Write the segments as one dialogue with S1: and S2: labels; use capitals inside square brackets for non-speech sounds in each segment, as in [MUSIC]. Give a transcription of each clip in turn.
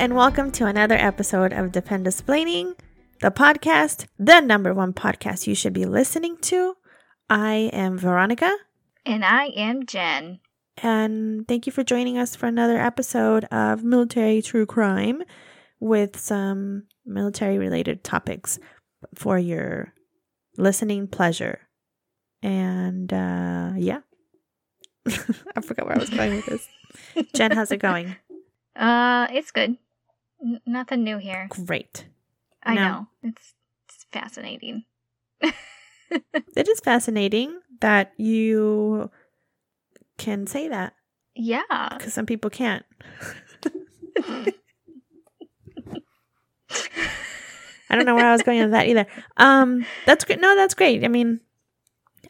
S1: And welcome to another episode of Depend Explaining, the podcast, the number one podcast you should be listening to. I am Veronica.
S2: And I am Jen.
S1: And thank you for joining us for another episode of Military True Crime with some military related topics for your listening pleasure. And uh, yeah, [LAUGHS] I forgot where I was going with this. [LAUGHS] Jen, how's it going?
S2: Uh, it's good. N- nothing new here.
S1: Great.
S2: I
S1: No.
S2: know. It's, it's fascinating. [LAUGHS]
S1: It is fascinating that you can say that
S2: Yeah.
S1: because some people can't. I don't know where I was going with that either. Um, that's great. No, that's great. I mean,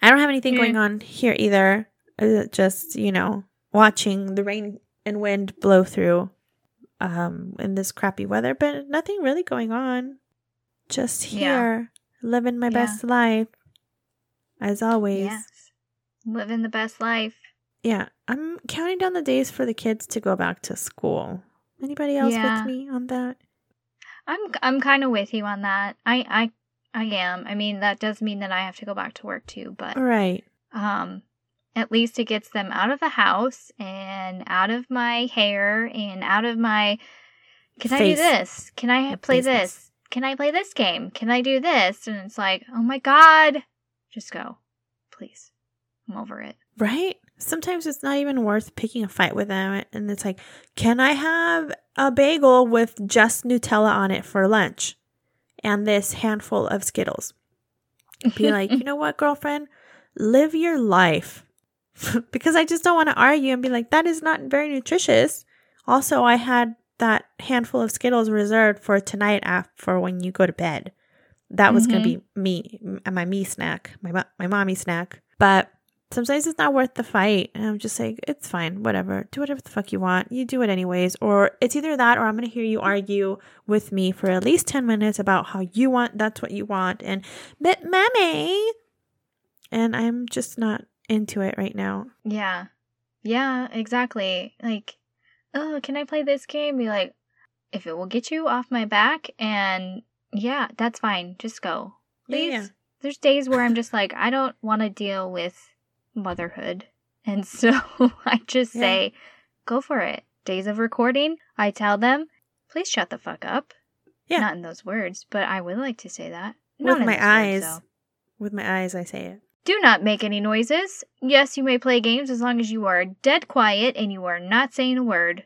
S1: I don't have anything
S2: Yeah.
S1: going on here either. Uh, just you know, watching the rain and wind blow through, um, in this crappy weather, but nothing really going on. Just
S2: Yeah.
S1: here, living my
S2: Yeah.
S1: best life, as always.
S2: yes. Living the best life.
S1: Yeah, I'm counting down the days for the kids to go back to school. Anybody else
S2: Yeah.
S1: with me on that?
S2: I'm I'm kind of with you on that. I I I am. I mean, that does mean that I have to go back to work too, but
S1: right.
S2: um at least it gets them out of the house and out of my hair and out of my can I do this? Can I play
S1: business.
S2: this? Can I play this game? Can I do this? And it's like, "Oh my god. Just go. Please. I'm over it."
S1: Right? Sometimes it's not even worth picking a fight with them. And it's like, can I have a bagel with just Nutella on it for lunch and this handful of Skittles? Be like, [LAUGHS] you know what, girlfriend? Live your life. [LAUGHS] because I just don't want to argue and be like, that is not very nutritious. Also, I had that handful of Skittles reserved for tonight for when you go to bed. That was going to be mm-hmm. me, my me snack, my, my mommy snack. But sometimes it's not worth the fight. And I'm just like, it's fine, whatever. Do whatever the fuck you want. You do it anyways. Or it's either that or I'm going to hear you argue with me for at least 10 minutes about how you want, that's what you want. And, but mommy. And I'm just not into it right now.
S2: Yeah. Yeah, exactly. Like, oh, can I play this game? Be like, if it will get you off my back, and yeah, that's fine. Just go. Please.
S1: yeah.
S2: There's days where I'm just like, I don't want to deal with motherhood. And [LAUGHS] so I just
S1: Yeah.
S2: say, go for it. Days of recording, I tell them, please shut the fuck up.
S1: Yeah.
S2: Not in those words, but I would like to say that.
S1: With
S2: Not in
S1: my
S2: words,
S1: eyes.
S2: though.
S1: With my eyes, I say it.
S2: Do not make any noises. Yes, you may play games as long as you are dead quiet and you are not saying a word.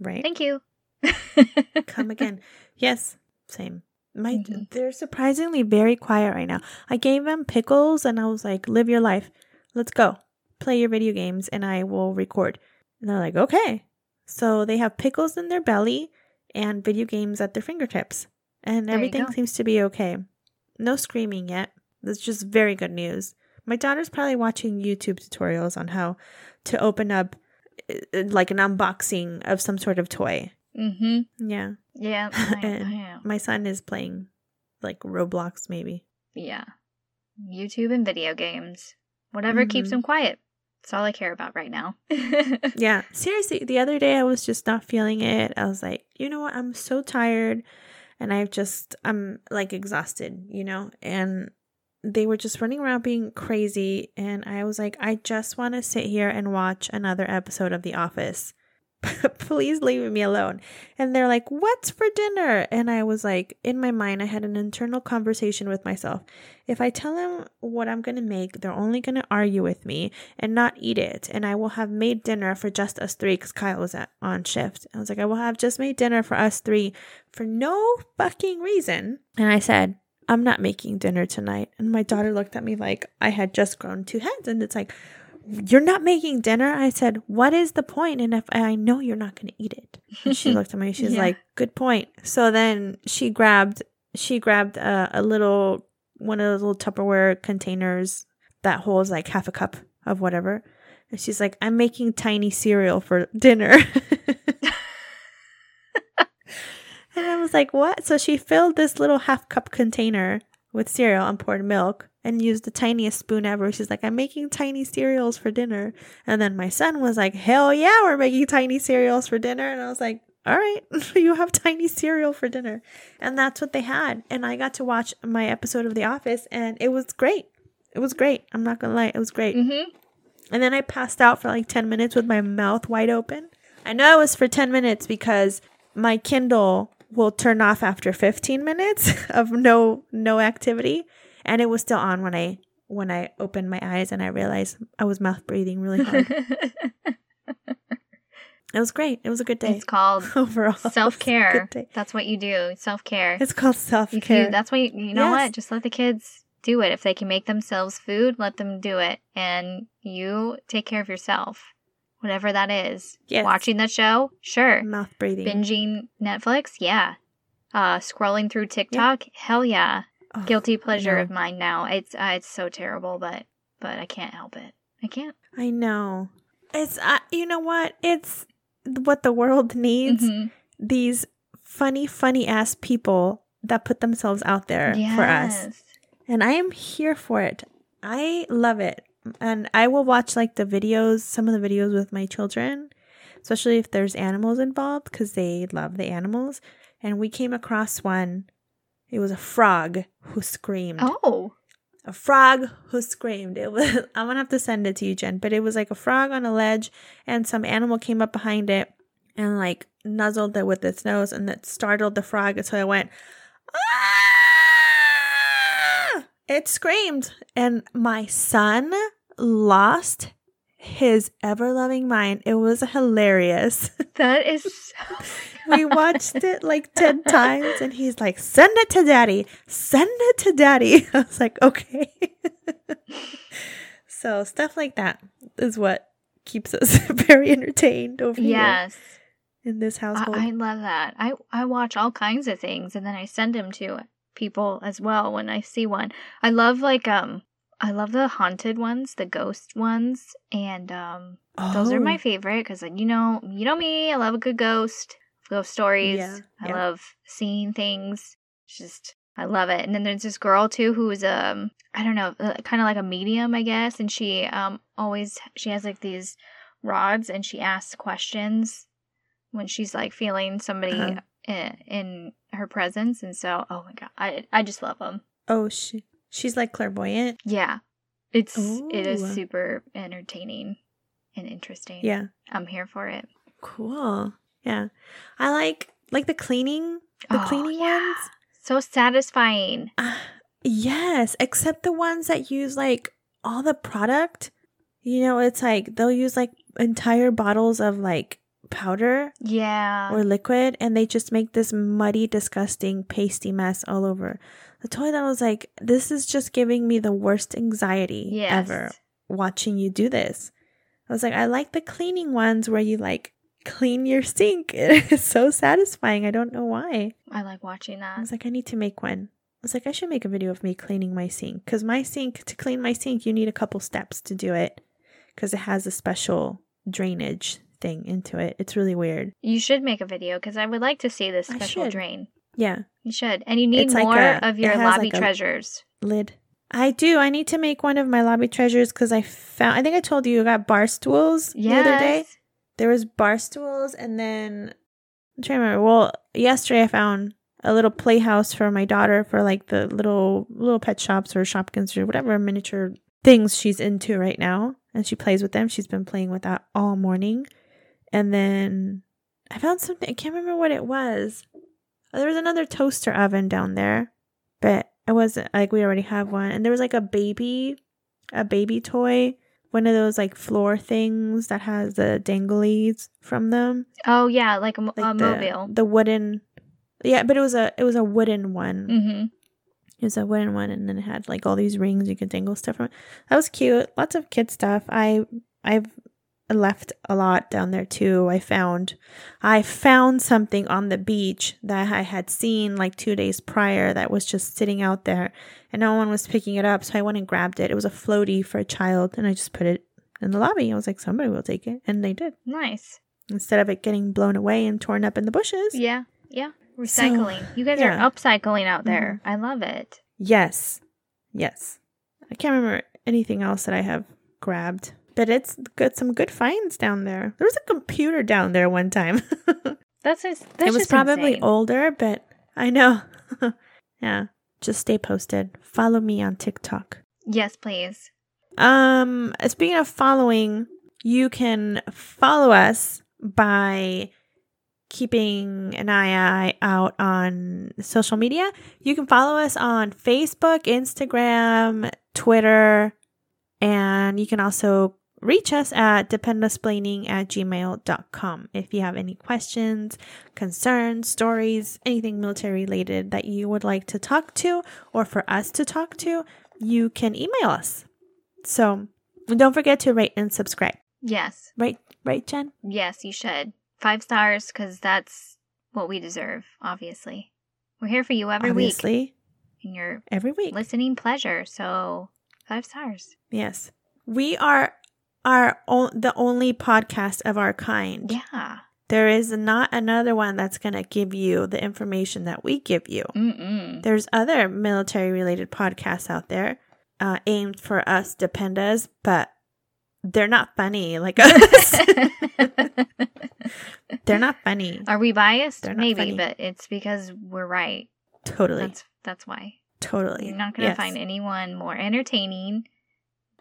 S1: Right?
S2: Thank you. [LAUGHS]
S1: Come again. Yes, same. My
S2: Mhm.
S1: they're surprisingly very quiet right now. I gave them pickles and I was like, "Live your life. Let's go. Play your video games and I will record." And they're like, "Okay." So they have pickles in their belly and video games at their fingertips. And
S2: There
S1: everything seems to be okay. No screaming yet. That's just very good news. My daughter's probably watching YouTube tutorials on how to open up uh, like an unboxing of some sort of toy.
S2: Mm-hmm.
S1: Yeah.
S2: Yeah. [LAUGHS] I,
S1: And-
S2: I am.
S1: My son is playing like Roblox, maybe.
S2: Yeah. YouTube and video games. Whatever keeps
S1: Mhm.
S2: them quiet. That's all I care about right now. [LAUGHS]
S1: Yeah, seriously, the other day I was just not feeling it. I was like, you know what? I'm so tired and I've just, I'm like exhausted, you know? And they were just running around being crazy. And I was like, I just want to sit here and watch another episode of The Office. [LAUGHS] Please leave me alone. And they're like, What's for dinner? And I was like, in my mind, I had an internal conversation with myself. If I tell them what I'm going to make, they're only going to argue with me and not eat it. And I will have made dinner for just us three because Kyle was at, on shift. I was like, I will have just made dinner for us three for no fucking reason. And I said, I'm not making dinner tonight. And my daughter looked at me like I had just grown two heads. And it's like, You're not making dinner? I said, What is the point? And if I know you're not going to eat it. And she [LAUGHS] looked at me. She's
S2: Yeah.
S1: like, Good point. So then she grabbed, she grabbed a, a little, one of those little Tupperware containers that holds like half a cup of whatever. And she's like, I'm making tiny cereal for dinner. [LAUGHS] and I was like, what? So she filled this little half cup container with cereal and poured milk and used the tiniest spoon ever. She's like, I'm making tiny cereals for dinner. And then my son was like, hell yeah, we're making tiny cereals for dinner. And I was like, all right, [LAUGHS] you have tiny cereal for dinner. And that's what they had. And I got to watch my episode of The Office and it was great. It was great. I'm not going to lie. It was great.
S2: Mm-hmm.
S1: And then I passed out for like 10 minutes with my mouth wide open. I know it was for 10 minutes because my Kindle will turn off after 15 minutes [LAUGHS] of no no activity and it was still on when I when I opened my eyes and I realized I was mouth breathing really hard. [LAUGHS] it was great. It was a good day.
S2: it's called [LAUGHS]
S1: overall. It was a
S2: self care. That's what you do. Self care.
S1: It's called self
S2: If you,
S1: care.
S2: that's what you, you know.
S1: Yes.
S2: What? Just let the kids do it. If they can make themselves food, let them do it, and you take care of yourself, whatever that is.
S1: Yes.
S2: Watching the show, sure.
S1: Mouth breathing.
S2: Binging Netflix, yeah. Uh, scrolling through TikTok, hell yeah.
S1: Oh,
S2: Guilty pleasure of mine now. It's uh, it's so terrible, but but I can't help it. I can't.
S1: I know. It's uh, you know what? It's what the world [LAUGHS] needs.
S2: Mhm.
S1: These funny, funny ass people that put themselves out there for us. And I am here for it. I love it. And I will watch like the videos, some of the videos with my children, especially if there's animals involved because they love the animals. And we came across one. It was a frog who screamed.
S2: Oh.
S1: A frog who screamed. It was [LAUGHS] I'm gonna have to send it to you, Jen. But it was like a frog on a ledge and some animal came up behind it and like nuzzled it with its nose and that startled the frog and so it went ah! It screamed. And my son lost his ever loving mind. It was hilarious. [LAUGHS]
S2: That is so
S1: we watched it like 10 [LAUGHS] times and he's like send it to daddy. Send it to daddy. [LAUGHS] I was like okay. So stuff like that is what keeps us very entertained over here
S2: Yes.
S1: in this household
S2: I, I love that. I I watch all kinds of things and then I send them to people as well when I see one. I love like um I love the haunted ones, the ghost ones, and um those are my
S1: Oh.
S2: favorite because like you know you know me. I love a good ghost, ghost stories.
S1: Yeah,
S2: I
S1: yeah.
S2: love seeing things. It's just I love it. And then there's this girl too who's um I don't know, uh, kind of like a medium, I guess, and she um always she has like these rods and she asks questions when she's like feeling somebody
S1: Uh-huh.
S2: in, in her presence and so oh my god I I just love them.
S1: Oh, she she's like clairvoyant.
S2: Yeah. It's it is super entertaining and interesting.
S1: Yeah,
S2: I'm here for it.
S1: cool. Yeah, I like like the cleaning, the
S2: Oh,
S1: cleaning
S2: yeah.
S1: ones.
S2: So satisfying.
S1: Uh, yes, except the ones that use like all the product. You know, it's like they'll use like entire bottles of like powder
S2: Yeah.
S1: or liquid, and they just make this muddy, disgusting, pasty mess all over the toilet. I was like, this is just giving me the worst anxiety
S2: yes.
S1: ever. watching you do this. I was like, I like the cleaning ones where you like clean your sink. [LAUGHS] It is so satisfying. I don't know why.
S2: I like watching that I
S1: was like, I need to make one. I was like, I should make a video of me cleaning my sink because my sink, to clean my sink, you need a couple steps to do it because it has a special drainage thing into it. It's really weird.
S2: You should make a video because I would like to see this special drain.
S1: Yeah,
S2: You should. And you need
S1: It's like
S2: more
S1: a-
S2: of your lobby
S1: like
S2: treasures.
S1: lid. I do. I need to make one of my lobby treasures because I found, I think I told you I got bar stools the other day. There was bar stools and then I'm trying to remember. Well, yesterday I found a little playhouse for my daughter for like the little little pet shops or Shopkins or whatever miniature things she's into right now. And she plays with them. She's been playing with that all morning. And then I found something I can't remember what it was. There was another toaster oven down there, but it wasn't like we already have one. And there was like a baby, a baby toy one of those like floor things that has the danglies from them,
S2: Oh yeah, like a,
S1: like
S2: a
S1: the
S2: mobile.
S1: the wooden. Yeah, but it was a it was a wooden one.
S2: Mm-hmm.
S1: It was a wooden one, and then it had like all these rings you could dangle stuff from. That was cute. Lots of kid stuff. I I've left a lot down there too. I found I found something on the beach that I had seen like two days prior that was just sitting out there, and no one was picking it up. So I went and grabbed it. It was a floaty for a child, and I just put it in the lobby. I was like, somebody will take it, and they did.
S2: Nice.
S1: Instead of it getting blown away and torn up in the bushes.
S2: Yeah. Yeah. Recycling. you guys
S1: yeah.
S2: are upcycling out there. Mm-hmm. I love it.
S1: Yes. Yes. I can't remember anything else that I have grabbed. But it's got some good finds down there. There was a computer down there one time. [LAUGHS]
S2: That's that's
S1: it was probably
S2: insane.
S1: older, but I know. [LAUGHS] yeah. Just stay posted. Follow me on TikTok.
S2: Yes, please.
S1: Um, speaking of following, you can follow us by keeping an eye out on social media. You can follow us on Facebook, Instagram, Twitter, and you can also reach us at dependusplaining at gmail.com if you have any questions, concerns, stories, anything military related that you would like to talk to or for us to talk to, you can email us. So don't forget to rate and subscribe.
S2: Yes.
S1: Right, right, Jen?
S2: Yes, you should. Five stars, because that's what we deserve, obviously. We're here for you every week.
S1: Obviously,
S2: week in your
S1: every week.
S2: listening pleasure. So, five stars.
S1: Yes. We are our o- the only podcast of our kind.
S2: Yeah.
S1: There is not another one that's going to give you the information that we give you.
S2: Mm-mm.
S1: There's other military related podcasts out there uh, aimed for us dependas, but they're not funny like [LAUGHS] us. [LAUGHS] they're not funny.
S2: Are we biased? Maybe,
S1: funny.
S2: but it's because we're right.
S1: Totally.
S2: That's that's why.
S1: totally.
S2: You're not gonna
S1: Yes.
S2: find anyone more entertaining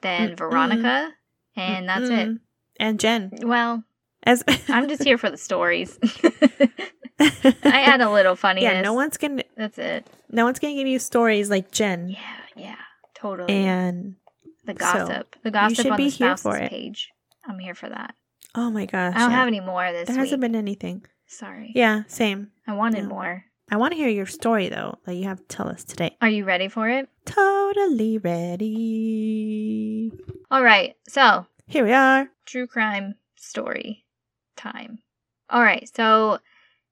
S2: than
S1: Mm-mm.
S2: Veronica, and that's it.
S1: Mm-mm. And Jen.
S2: Well,
S1: As [LAUGHS]
S2: I'm just here for the stories. [LAUGHS] I add a little funniness.
S1: Yeah, no one's gonna
S2: That's it.
S1: no one's gonna give you stories like Jen.
S2: Yeah, yeah, totally.
S1: And
S2: the gossip, the gossip on the spouses
S1: it.
S2: page. I'm here for that.
S1: oh my gosh.
S2: I don't
S1: yeah.
S2: have any more this
S1: There
S2: week.
S1: hasn't been anything.
S2: Sorry.
S1: Yeah, same.
S2: I wanted
S1: No.
S2: more.
S1: I want to hear your story though that you have to tell us today.
S2: Are you ready for it?
S1: Totally ready.
S2: All right. So,
S1: Here we are.
S2: true crime story time. All right. So,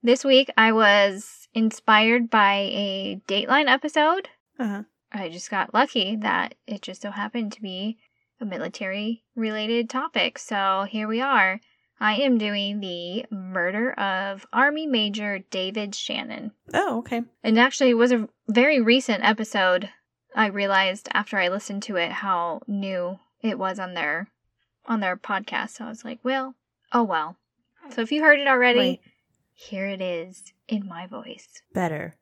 S2: this week I was inspired by a Dateline episode.
S1: Uh-huh.
S2: I just got lucky that it just so happened to be a military related topic. So, here we are. I am doing the murder of Army Major David Shannon.
S1: Oh, okay.
S2: And actually, it was a very recent episode. I realized after I listened to it how new it was on their on their podcast. So I was like, well, oh well. So if you heard it already,
S1: Right.
S2: here it is in my voice.
S1: Better.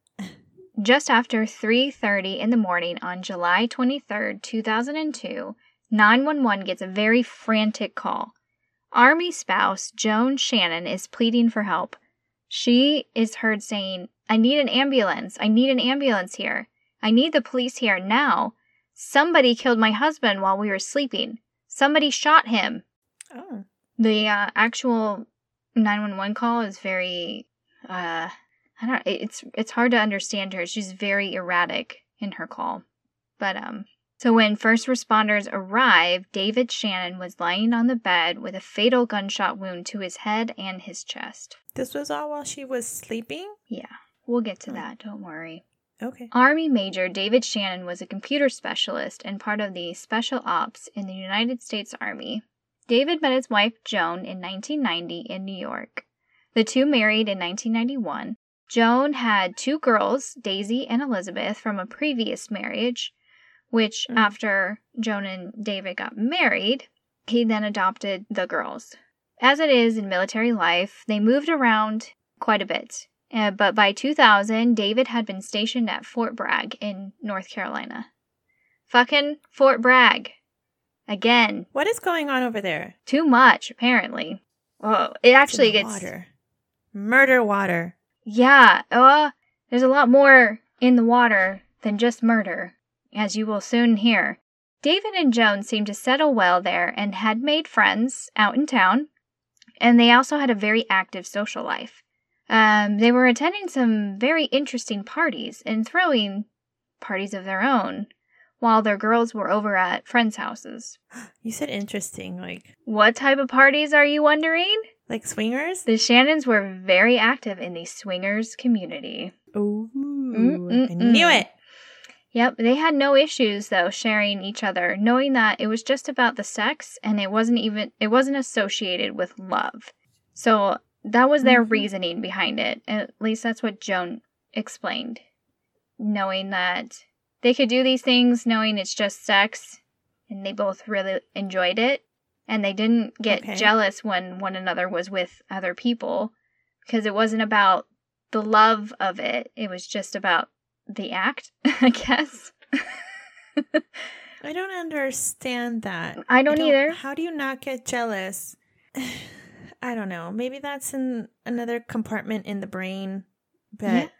S2: Just after 3:30 in the morning on July 23rd, 2002, 911 gets a very frantic call. Army spouse Joan Shannon is pleading for help. She is heard saying, "I need an ambulance. I need an ambulance here. I need the police here now. Somebody killed my husband while we were sleeping. Somebody shot him."
S1: Oh.
S2: The uh, actual 911 call is very uh I don't it's it's hard to understand her. She's very erratic in her call. But um so when first responders arrived, David Shannon was lying on the bed with a fatal gunshot wound to his head and his chest.
S1: This was all while she was sleeping?
S2: Yeah, we'll get to
S1: Hmm.
S2: that, don't worry.
S1: Okay.
S2: Army Major David Shannon was a computer specialist and part of the Special Ops in the United States Army. David met his wife Joan in 1990 in New York. The two married in 1991. Joan had two girls, Daisy and Elizabeth, from a previous marriage, which,
S1: Mm.
S2: after Joan and David got married, he then adopted the girls. As it is in military life, they moved around quite a bit. Uh, but by 2000, David had been stationed at Fort Bragg in North Carolina. Fucking Fort Bragg. Again,
S1: What is going on over there?
S2: too much, apparently. Oh, it actually
S1: It's in the
S2: gets.
S1: water. Murder water.
S2: Yeah, uh, there's a lot more in the water than just murder, as you will soon hear. David and Joan seemed to settle well there and had made friends out in town, and they also had a very active social life. Um, they were attending some very interesting parties and throwing parties of their own while their girls were over at friends' houses. [GASPS]
S1: You said interesting, like
S2: What type of parties are you wondering?
S1: like swingers?
S2: The Shannons were very active in the swingers community.
S1: Ooh.
S2: Mm,
S1: I knew it.
S2: Yep, they had no issues though sharing each other, knowing that it was just about the sex and it wasn't even it wasn't associated with love. So that was their
S1: Mhm.
S2: reasoning behind it. At least that's what Joan explained. Knowing that they could do these things knowing it's just sex and they both really enjoyed it and they didn't get
S1: Okay.
S2: jealous when one another was with other people because it wasn't about the love of it. It was just about the act, [LAUGHS] I guess.
S1: I don't understand that.
S2: I don't either.
S1: How do you not get jealous? [SIGHS] I don't know. Maybe that's in another compartment in the brain, but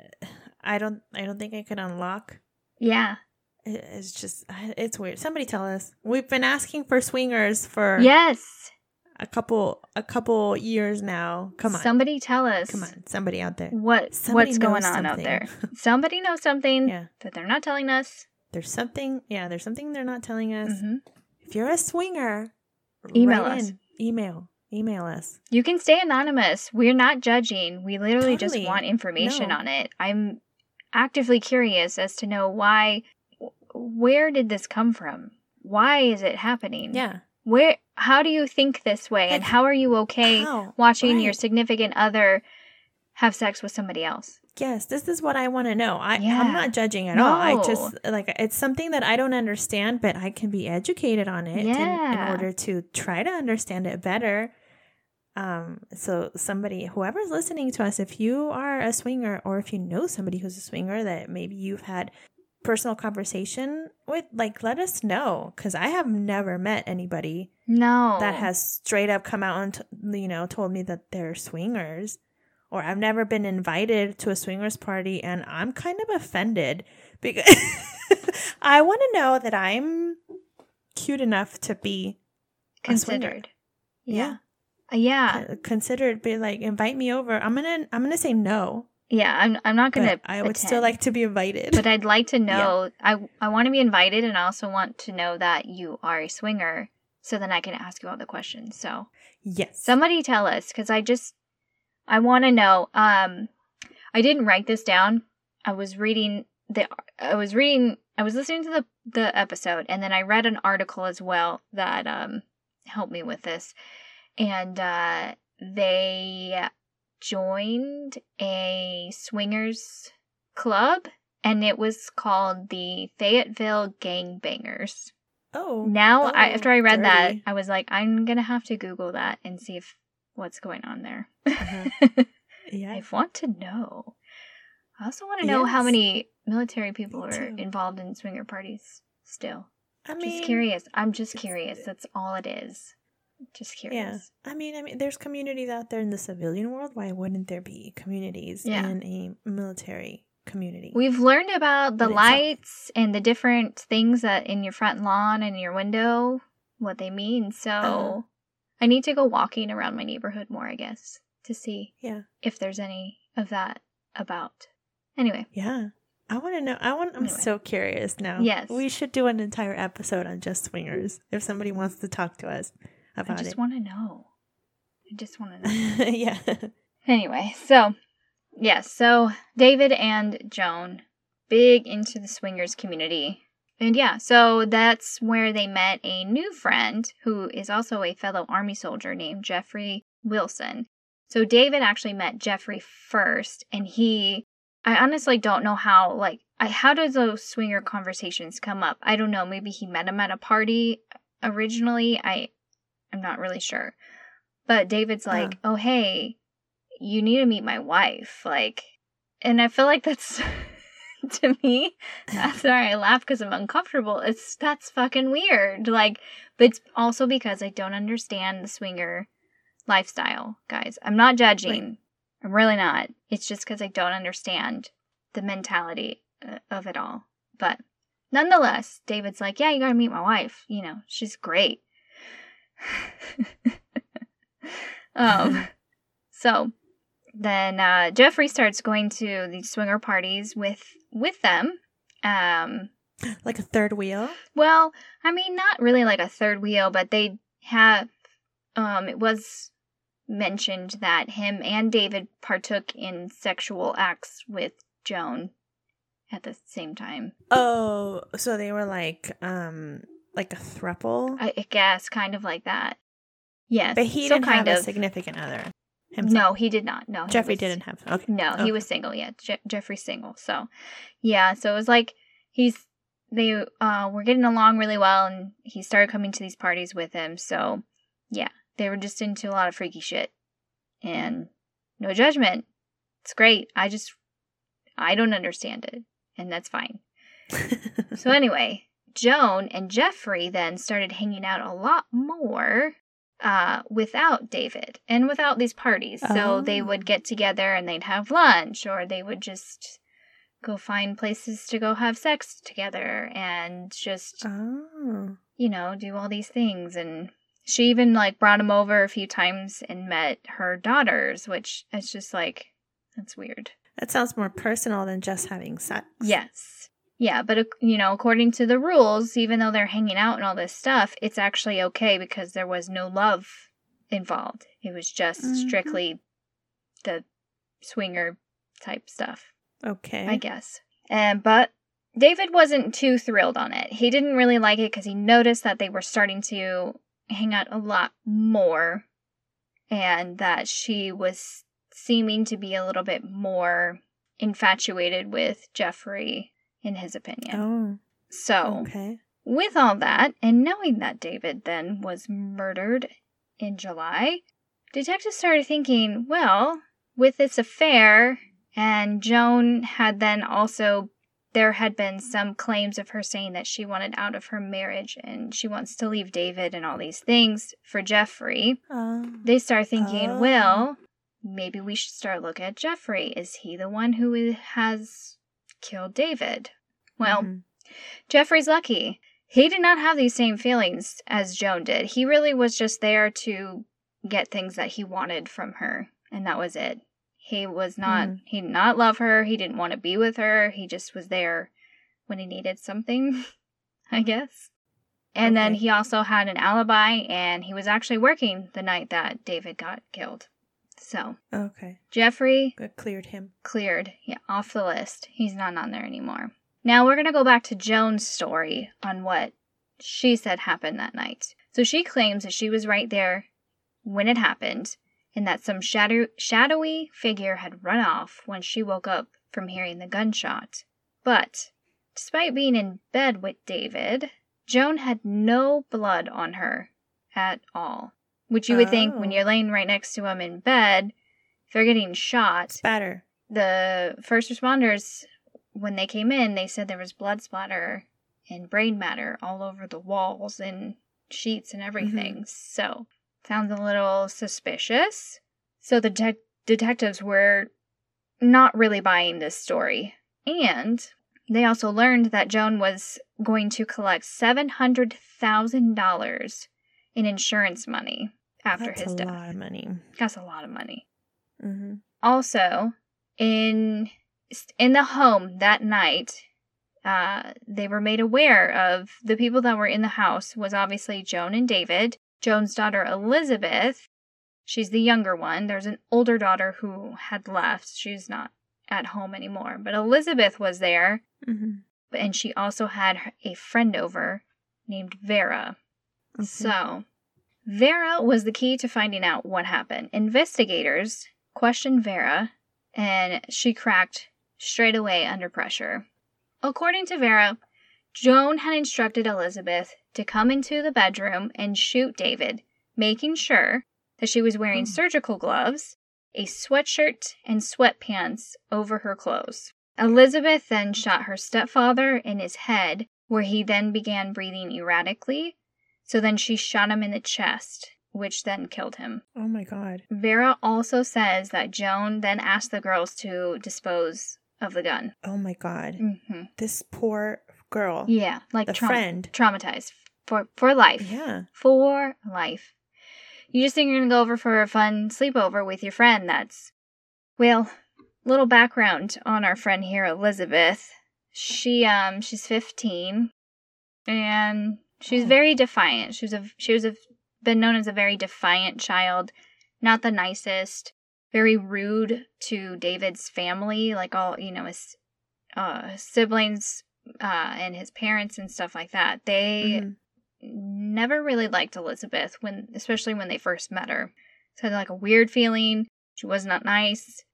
S1: uh, I don't. I don't think I could unlock.
S2: Yeah.
S1: It's just. It's weird. Somebody tell us. We've been asking for swingers for
S2: Yes.
S1: A couple a couple years now. Come on.
S2: Somebody tell us.
S1: Come on. Somebody out there.
S2: What
S1: Somebody
S2: what's going on out there? Somebody knows something [LAUGHS]
S1: Yeah.
S2: that they're not telling us.
S1: There's something. Yeah. There's something they're not telling us.
S2: Mhm.
S1: If you're a swinger,
S2: Email us.
S1: in. Email. Email us.
S2: You can stay anonymous. We're not judging. We literally just want information
S1: No.
S2: on it. I'm actively curious as to know why where did this come from? Why is it happening?
S1: Yeah.
S2: Where how do you think this way and how are you okay watching your significant other have sex with somebody else?
S1: Yes, this is what I want to know. I,
S2: Yeah.
S1: I'm not judging at all. I just like it's something that I don't understand, but I can be educated on it in, in order to try to understand it better. Um, so somebody, whoever's listening to us, if you are a swinger or if you know somebody who's a swinger that maybe you've had personal conversation with, like let us know because I have never met anybody
S2: No.
S1: that has straight up come out and t- you know told me that they're swingers or I've never been invited to a swingers party and I'm kind of offended because [LAUGHS] I want to know that I'm cute enough to be
S2: considered. Yeah. Uh, Yeah.
S1: Con- considered be like invite me over. I'm going to I'm going to say no.
S2: Yeah, I'm I'm not going
S1: But
S2: to
S1: I would still like to be invited.
S2: but I'd like to [LAUGHS] know. I I want to be invited, and I also want to know that you are a swinger, so then I can ask you all the questions. So
S1: yes.
S2: somebody tell us, because I just I want to know. Um, I didn't write this down. I was reading the. I was reading. I was listening to the the episode, and then I read an article as well that um helped me with this, and uh, they joined a swingers club and it was called the Fayetteville Gangbangers.
S1: oh.
S2: Now, I,
S1: Oh,
S2: after I read that. I was like, I'm gonna have to Google that and see if what's going on there.
S1: Uh-huh. [LAUGHS] Yeah.
S2: I want to know. I also want to know how many military people
S1: Me
S2: are
S1: too.
S2: involved in swinger parties. Still,
S1: I mean
S2: just curious. I'm just curious. That's all it is. Just curious. Yeah.
S1: I mean, I mean, there's communities out there in the civilian world. Why wouldn't there be communities
S2: Yeah.
S1: in a military community?
S2: We've learned about the lights and the different things that in your front lawn and your window, what they mean. So
S1: Uh-huh.
S2: I need to go walking around my neighborhood more, I guess, to see
S1: yeah,
S2: if there's any of that about. Anyway,
S1: yeah. I want to know. I want. I'm
S2: Anyway.
S1: so curious now.
S2: Yes.
S1: we should do an entire episode on just swingers. If somebody wants to talk to us
S2: I just want to know. I just want to know. [LAUGHS]
S1: yeah.
S2: anyway, so yes, so David and Joan big into the swingers community. And yeah, so that's where they met a new friend who is also a fellow army soldier named Jeffrey Wilson. So David actually met Jeffrey first and he I honestly don't know how like I how does those swinger conversations come up? I don't know, maybe he met him at a party originally. I I'm not really sure. But David's like. "Oh, hey, you need to meet my wife." Like, and I feel like that's [LAUGHS] to me. I'm sorry, I laugh because I'm uncomfortable. It's that's fucking weird. Like, but it's also because I don't understand the swinger lifestyle, guys. I'm not judging. I'm really not. It's just because I don't understand the mentality uh, of it all. But nonetheless, David's like, "Yeah, you gotta meet my wife. You know, she's great." [LAUGHS] um, so then uh, Jeffrey starts going to the swinger parties with with them. Um,
S1: like a third wheel.
S2: well, I mean, not really like a third wheel, but they have. Um, it was mentioned that him and David partook in sexual acts with Joan at the same time.
S1: Oh, so they were like, um, like a thruple.
S2: I, I guess, kind of like that. Yes,
S1: but he
S2: so
S1: didn't
S2: kind
S1: have
S2: of.
S1: a significant other. Himself.
S2: No, he did not. No,
S1: Jeffrey
S2: was-
S1: didn't have. Okay.
S2: No,
S1: Okay.
S2: he was single. Yeah, Je- Jeffrey's single. So, yeah. So it was like he's they uh were getting along really well, and he started coming to these parties with him. So, yeah, they were just into a lot of freaky shit, and no judgment. It's great. I just, I don't understand it. And that's fine. [LAUGHS] So, anyway, Joan and Jeffrey then started hanging out a lot more uh, without David and without these parties. So they
S1: Oh.
S2: would get together and they'd have lunch, or they would just go find places to go have sex together and just,
S1: oh.
S2: you know, do all these things. And she even like brought him over a few times and met her daughters, which it's just like, that's weird.
S1: That sounds more personal than just having sex.
S2: Yes. Yeah, but you know, according to the rules, even though they're hanging out and all this stuff, it's actually okay because there was no love involved. It was just
S1: Mhm.
S2: strictly the swinger type stuff,
S1: Okay.
S2: I guess. And but David wasn't too thrilled on it. He didn't really like it because he noticed that they were starting to hang out a lot more and that she was seeming to be a little bit more infatuated with Jeffrey, in his opinion.
S1: Oh.
S2: So,
S1: Okay.
S2: with all that, and knowing that David then was murdered in July, detectives started thinking, well, with this affair, and Joan had then also, there had been some claims of her saying that she wanted out of her marriage and she wants to leave David and all these things for Jeffrey.
S1: Oh.
S2: They start thinking,
S1: Oh.
S2: well, maybe we should start looking at Jeffrey. Is he the one who has killed David? Well,
S1: Mhm.
S2: Jeffrey's lucky. He did not have these same feelings as Joan did. He really was just there to get things that he wanted from her, and that was it. He was not
S1: Mm.
S2: he did not love her, he didn't want to be with her. He just was there when he needed something, [LAUGHS] I guess. And then he also had an alibi and he was actually working the night that David got killed. So,
S1: okay.
S2: Jeffrey
S1: Good. Cleared him.
S2: cleared yeah, off the list. He's not on there anymore. Now we're going to go back to Joan's story on what she said happened that night. So she claims that she was right there when it happened and that some shadow- shadowy figure had run off when she woke up from hearing the gunshot. But despite being in bed with David, Joan had no blood on her at all. Which you would think when
S1: Oh.
S2: you're laying right next to him in bed, if they're getting shot,
S1: Spatter.
S2: the first responders when they came in they said there was blood splatter and brain matter all over the walls and sheets and everything. So sounds a little suspicious. So the de- detectives were not really buying this story. And they also learned that joan was going to collect $700000 in insurance money after
S1: That's
S2: his
S1: a
S2: death.
S1: lot of money.
S2: that's a lot of money.
S1: Mm-hmm.
S2: also in in the home that night uh, they were made aware of the people that were in the house was obviously joan and david. Joan's daughter elizabeth she's the younger one. There's an older daughter who had left. She's not at home anymore. But elizabeth was there.
S1: Mm-hmm.
S2: and she also had a friend over named vera. So, Vera was the key to finding out what happened. Investigators questioned Vera, and she cracked straight away under pressure. According to Vera, Joan had instructed Elizabeth to come into the bedroom and shoot David, making sure that she was wearing
S1: Hmm.
S2: surgical gloves, a sweatshirt, and sweatpants over her clothes. Elizabeth then shot her stepfather in his head, where he then began breathing erratically. So then she shot him in the chest, which then killed him.
S1: oh my god.
S2: Vera also says that Joan then asked the girls to dispose of the gun.
S1: Oh my god.
S2: hmm
S1: This poor girl.
S2: Yeah, like
S1: The
S2: traum-
S1: friend.
S2: traumatized for for life.
S1: Yeah.
S2: For life. You just think you're gonna go over for a fun sleepover with your friend. That's well. Little background on our friend here, Elizabeth. She um she's 15, and she's
S1: Oh.
S2: very defiant. She was a she was a been known as a very defiant child, not the nicest, very rude to David's family, like all you know his uh, siblings uh, and his parents and stuff like that. They
S1: Mhm.
S2: never really liked Elizabeth when especially when they first met her. So had like a weird feeling. She was not nice.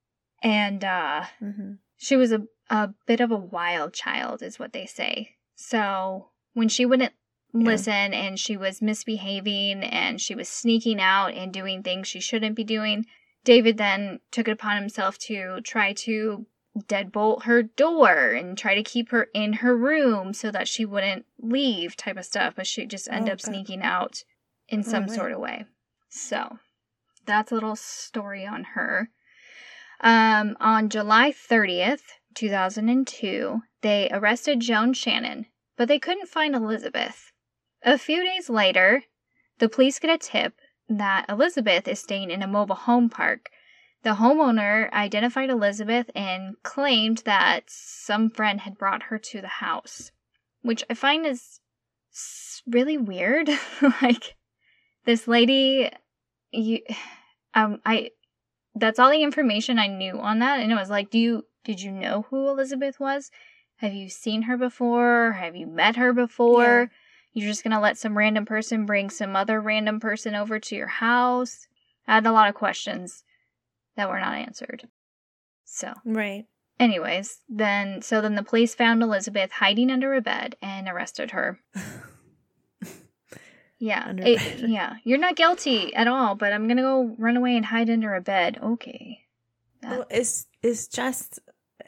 S2: And uh
S1: Mhm.
S2: she was a a bit of a wild child is what they say. So when she wouldn't
S1: Yeah.
S2: listen and she was misbehaving and she was sneaking out and doing things she shouldn't be doing, David then took it upon himself to try to deadbolt her door and try to keep her in her room so that she wouldn't leave type of stuff but she just ended
S1: Oh,
S2: up
S1: God.
S2: sneaking out in some
S1: my.
S2: sort of way so that's a little story on her um, on july 30th 2002 they arrested joan shannon but they couldn't find elizabeth a few days later the police get a tip that elizabeth is staying in a mobile home park the homeowner identified Elizabeth and claimed that some friend had brought her to the house, which I find is really weird. [LAUGHS] like this lady, you, um, I, that's all the information I knew on that, and it was like, do you did you know who Elizabeth was? Have you seen her before? Have you met her before? You're just gonna let some random person bring some other random person over to your house? I had a lot of questions that were not answered. So,
S1: Right.
S2: anyways, then so then the police found Elizabeth hiding under a bed and arrested her. [LAUGHS] Yeah,
S1: Under
S2: it-
S1: bed.
S2: yeah, you're not guilty at all, but I'm gonna go run away and hide under a bed. Okay,
S1: Well, it's it's just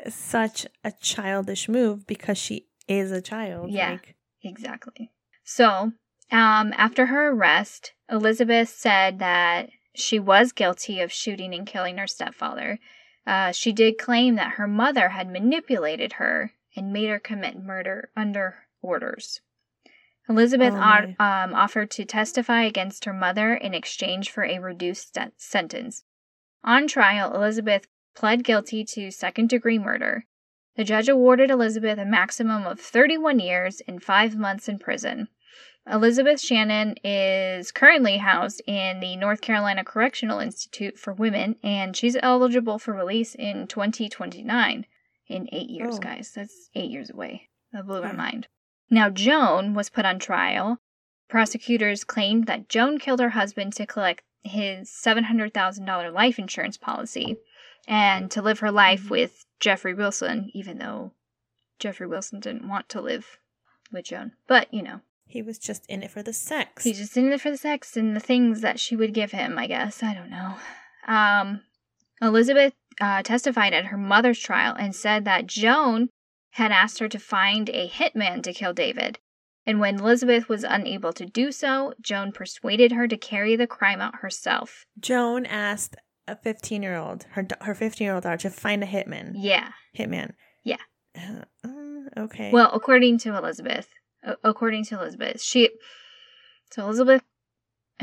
S1: such a childish move because she is a child.
S2: Yeah.
S1: Like,
S2: Exactly. So, um, after her arrest, Elizabeth said that she was guilty of shooting and killing her stepfather. Uh, she did claim that her mother had manipulated her and made her commit murder under orders. Elizabeth
S1: Oh,
S2: o- um, offered to testify against her mother in exchange for a reduced st- sentence. On trial, Elizabeth pled guilty to second degree murder. The judge awarded Elizabeth a maximum of 31 years and five months in prison. Elizabeth Shannon is currently housed in the North Carolina Correctional Institute for Women, and she's eligible for release in 2029. In eight years,
S1: Oh.
S2: guys. That's eight years away. That blew my mind. Now, Joan was put on trial. Prosecutors claimed that Joan killed her husband to collect his $700,000 life insurance policy and to live her life mm-hmm. with Jeffrey Wilson, even though Jeffrey Wilson didn't want to live with Joan. But, you know,
S1: he was just in it for the sex.
S2: he's just in it for the sex and the things that she would give him, I guess. I don't know. Um, Elizabeth uh, testified at her mother's trial and said that Joan had asked her to find a hitman to kill David. And when Elizabeth was unable to do so, Joan persuaded her to carry the crime out herself.
S1: Joan asked a 15 year old, her her 15 year old daughter, to find a hitman.
S2: Yeah.
S1: Hitman.
S2: Yeah.
S1: Uh, uh, okay.
S2: Well, according to Elizabeth, according to Elizabeth, she. So Elizabeth, [SIGHS]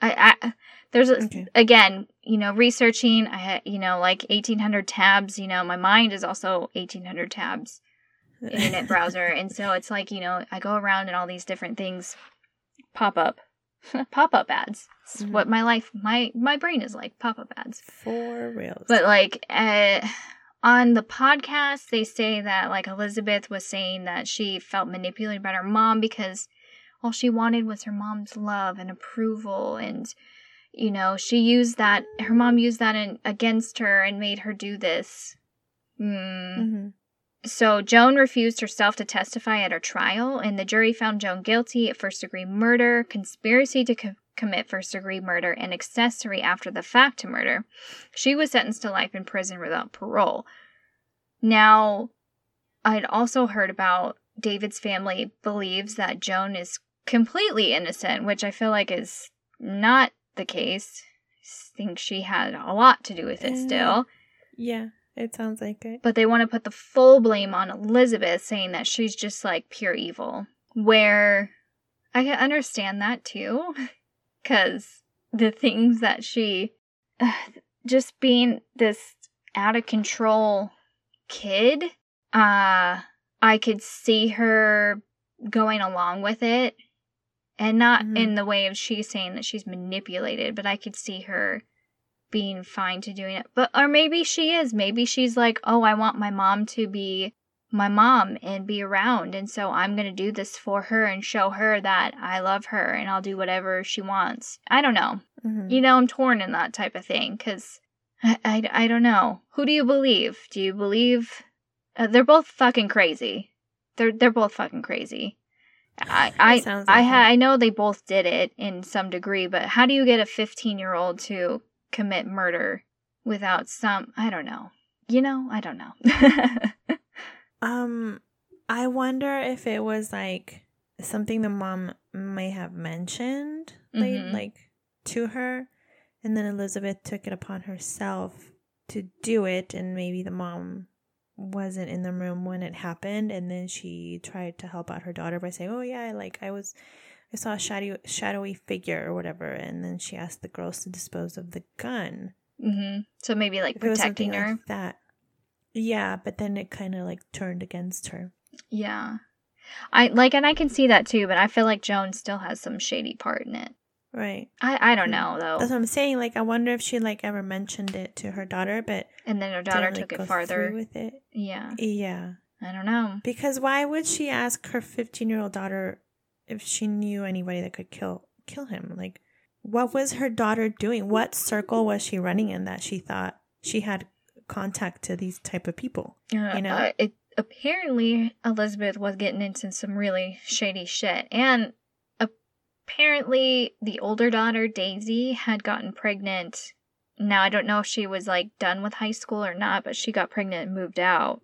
S2: I, I there's a,
S1: Okay.
S2: again, you know, researching. I had, you know, like 1800 tabs. You know, my mind is also 1800 tabs, [LAUGHS] internet browser, and so it's like you know, I go around and all these different things pop up, [LAUGHS] pop up ads. It's
S1: Mhm.
S2: what my life, my my brain is like pop up ads.
S1: For real.
S2: But like uh, on the podcast, they say that like Elizabeth was saying that she felt manipulated by her mom because all she wanted was her mom's love and approval, and you know she used that. Her mom used that in, against her and made her do this. Mm.
S1: Mhm.
S2: So Joan refused herself to testify at her trial, and the jury found Joan guilty of first degree murder, conspiracy to co- commit first degree murder, and accessory after the fact to murder. She was sentenced to life in prison without parole. Now, I'd also heard about David's family believes that Joan is completely innocent, which I feel like is not the case. I think she had a lot to do with it still.
S1: Yeah, it sounds like it.
S2: But they want to put the full blame on Elizabeth, saying that she's just like pure evil. Where I can understand that too, [LAUGHS] because the things that she. just being this out of control kid, uh, I could see her going along with it. And not
S1: Mhm.
S2: in the way of she's saying that she's manipulated, but I could see her being fine to doing it. But or maybe she is. Maybe she's like, "Oh, I want my mom to be my mom and be around, and so I'm going to do this for her and show her that I love her and I'll do whatever she wants." I don't know.
S1: Mhm.
S2: You know, I'm torn in that type of thing cuz I, I, I don't know. Who do you believe? Do you believe uh, they're both fucking crazy? They're they're both fucking crazy. I I
S1: sounds
S2: I ha- I know they both did it in some degree, but how do you get a 15 year old to commit murder without some I don't know. You know, I don't know. [LAUGHS]
S1: Um, I wonder if it was like something the mom may have mentioned, like,
S2: Mhm.
S1: like to her, and then Elizabeth took it upon herself to do it, and maybe the mom wasn't in the room when it happened, and then she tried to help out her daughter by saying, "Oh yeah, like I was." I saw a shadowy, shadowy figure or whatever, and then she asked the girls to dispose of the gun.
S2: hmm So maybe like
S1: If it was
S2: protecting her.
S1: like that. Yeah, but then it kind of like turned against her.
S2: Yeah. I like and I can see that too, but I feel like Joan still has some shady part in it.
S1: Right.
S2: I I don't know though.
S1: That's what I'm saying. Like, I wonder if she like ever mentioned it to her daughter, but
S2: and then her daughter
S1: didn't, like,
S2: took it farther.
S1: with it.
S2: Yeah.
S1: Yeah,
S2: I don't know.
S1: because why would she ask her 15 year old daughter if she knew anybody that could kill kill him? Like, what was her daughter doing? What circle was she running in that she thought she had contact to these type of people?
S2: Uh,
S1: You know?
S2: uh, it apparently Elizabeth was getting into some really shady shit, and apparently the older daughter Daisy had gotten pregnant. Now I don't know if she was like done with high school or not, but she got pregnant and moved out.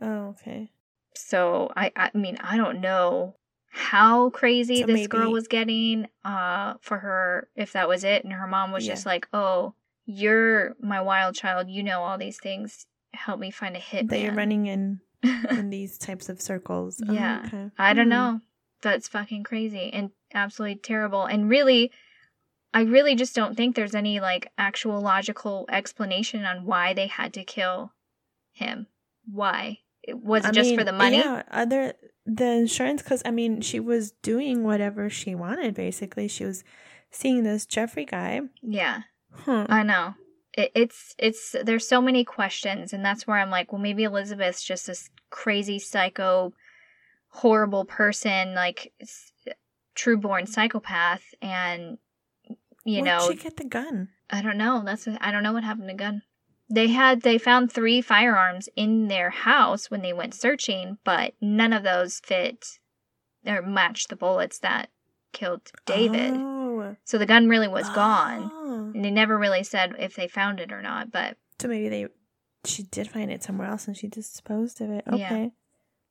S1: Oh, okay.
S2: So I I mean I don't know how crazy
S1: So
S2: this girl was getting uh for her if that was it and her mom was
S1: Yeah.
S2: just like, "Oh, you're my wild child. You know all these things. Help me find a hit
S1: That you're running in in [LAUGHS] these types of circles. Oh,
S2: Yeah.
S1: okay.
S2: I don't
S1: Hmm.
S2: know. That's fucking crazy and absolutely terrible. And really, I really just don't think there's any like actual logical explanation on why they had to kill him. Why? It was it
S1: I
S2: just for the money?
S1: Yeah, other the insurance because I mean she was doing whatever she wanted. Basically, she was seeing this Jeffrey guy.
S2: Yeah,
S1: Huh.
S2: I know. It, it's it's there's so many questions, and that's where I'm like, well, maybe Elizabeth's just this crazy psycho, horrible person, like s- true born psychopath, and you
S1: Where'd
S2: know,
S1: she get the gun?
S2: I don't know. That's I don't know what happened to the gun. They had they found three firearms in their house when they went searching, but none of those fit or matched the bullets that killed David.
S1: Oh.
S2: So the gun really was gone.
S1: Oh. Oh.
S2: And they never really said if they found it or not, but
S1: So maybe they she did find it somewhere else and she disposed of it.
S2: Yeah.
S1: Okay.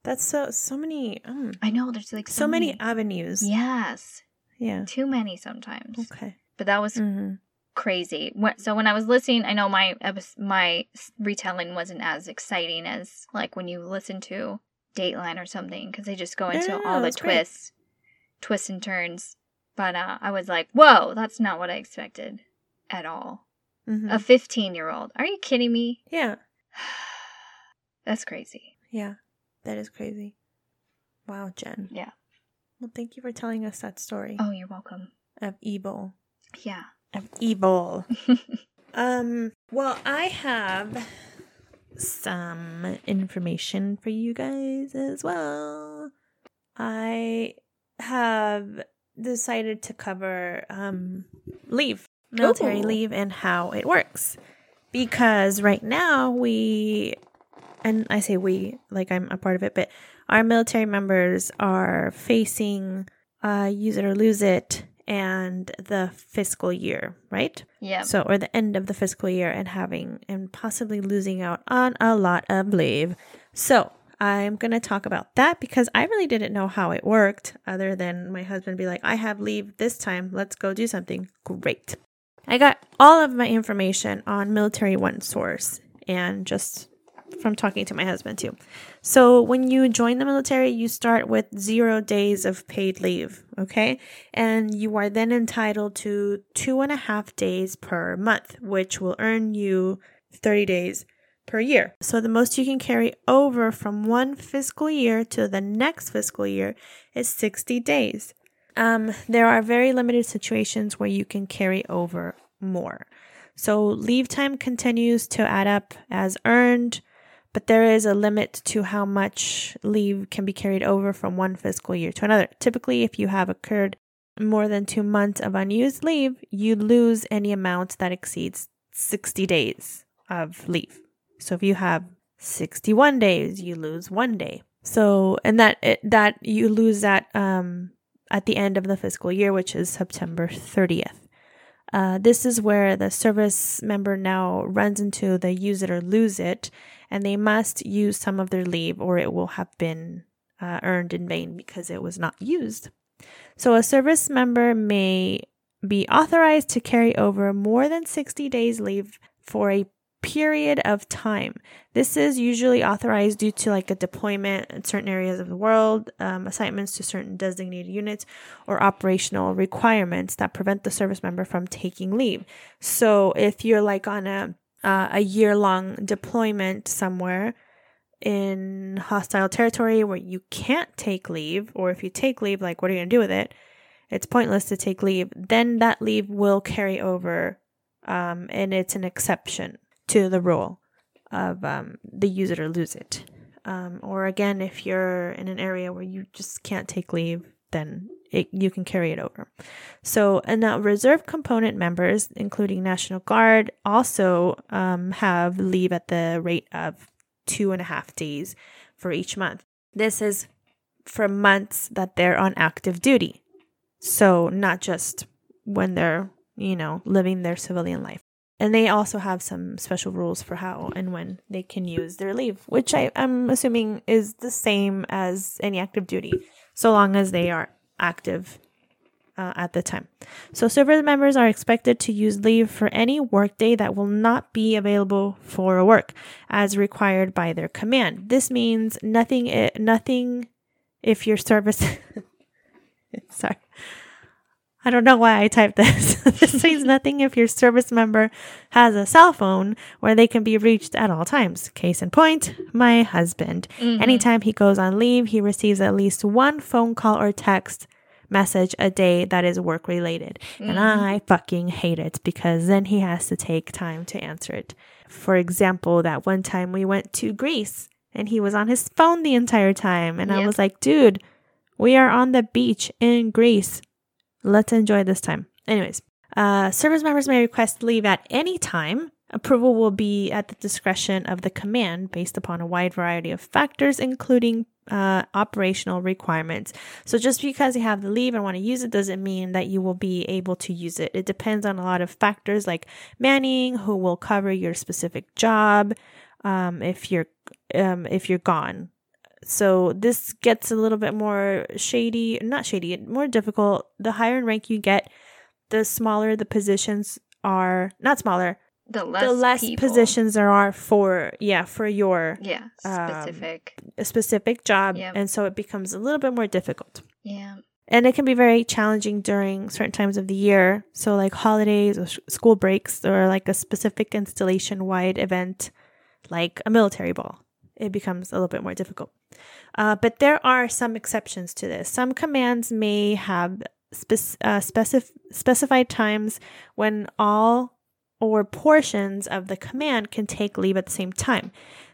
S1: That's so so many um
S2: I know there's like
S1: so, many avenues.
S2: Yes,
S1: Yeah.
S2: too many sometimes.
S1: Okay.
S2: But that was
S1: hmm
S2: crazy. So when I was listening, I know my my retelling wasn't as exciting as like when you listen to Dateline or something because they just go into
S1: no, no,
S2: all the
S1: that's great.
S2: twists, twists and turns. But uh, I was like, whoa, that's not what I expected at all.
S1: hmm
S2: A 15 year old? Are you kidding me? [SIGHS]
S1: yeah.
S2: That's crazy.
S1: Yeah. That is crazy. Wow, Jen.
S2: Yeah.
S1: Well, thank you for telling us that story
S2: Oh, you're welcome.
S1: of evil.
S2: Yeah.
S1: Of evil. [LAUGHS] Um, well, I have some information for you guys as well. I have decided to cover um leave, military
S2: Ooh.
S1: leave and how it works. Because right now we and I say we, like I'm a part of it, but our military members are facing uh use it or lose it and the fiscal year, right?
S2: Yeah.
S1: So, or the end of the fiscal year and having and possibly losing out on a lot of leave. So, I'm going to talk about that because I really didn't know how it worked other than my husband be like, I have leave this time. Let's go do something. Great. I got all of my information on Military One Source and just from talking to my husband too. So when you join the military, you start with zero days of paid leave, okay? And you are then entitled to two and a half days per month, which will earn you 30 days per year. So the most you can carry over from one fiscal year to the next fiscal year is 60 days. Um, there are very limited situations where you can carry over more. So leave time continues to add up as earned, but there is a limit to how much leave can be carried over from one fiscal year to another. Typically, if you have occurred more than two months of unused leave, you lose any amount that exceeds 60 days of leave. So if you have 61 days, you lose one day. So, and that, it, that you lose that, um, at the end of the fiscal year, which is September 30th. Uh, this is where the service member now runs into the use it or lose it, and they must use some of their leave or it will have been uh, earned in vain because it was not used. So, a service member may be authorized to carry over more than 60 days leave for a period of time. This is usually authorized due to like a deployment in certain areas of the world, um, assignments to certain designated units, or operational requirements that prevent the service member from taking leave. So if you're like on a uh, a year long deployment somewhere in hostile territory where you can't take leave, or if you take leave, like what are you gonna do with it? It's pointless to take leave. Then that leave will carry over, um, and it's an exception to the rule of um, the use it or lose it. Um, or again, if you're in an area where you just can't take leave, then it, you can carry it over. So, and now reserve component members, including National Guard, also um, have leave at the rate of two and a half days for each month. This is for months that they're on active duty. So, not just when they're, you know, living their civilian life. And they also have some special rules for how and when they can use their leave, which I, am assuming is the same as any active duty, so long as they are active uh, at the time. So, service members are expected to use leave for any workday that will not be available for work as required by their command. This means nothing, eh, nothing if your service. [LAUGHS] sorry. I don't know why I typed this. [LAUGHS] this [LAUGHS] means nothing if your service member has a cell phone where they can be reached at all times. Case in point, my husband. Mm-hmm. Anytime he goes on leave, he receives at least one phone call or text message a day that is work related. Mm-hmm. And I fucking hate it because then he has to take time to answer it. For example, that one time we went to Greece and he was on his phone the entire time. And yep. I was like, dude, we are on the beach in Greece Let's enjoy this time. Anyways, uh, service members may request leave at any time. Approval will be at the discretion of the command based upon a wide variety of factors, including uh, operational requirements. So, just because you have the leave and want to use it doesn't mean that you will be able to use it. It depends on a lot of factors like manning, who will cover your specific job, um, if you're um, if you're gone, so this gets a little bit more shady, not shady, more difficult. The higher in rank you get, the smaller the positions are, not smaller,
S2: the less,
S1: the less positions there are for yeah for your
S2: yeah specific.
S1: um, a specific job. Yep. and so it becomes a little bit more difficult.
S2: Yeah.
S1: And it can be very challenging during certain times of the year. So like holidays or school breaks or like a specific installation wide event like a military ball it becomes a little bit more difficult. Uh, but there are some exceptions to this. Some commands may have spe- uh, specif- specified times when all or portions of the command can take leave at the same time.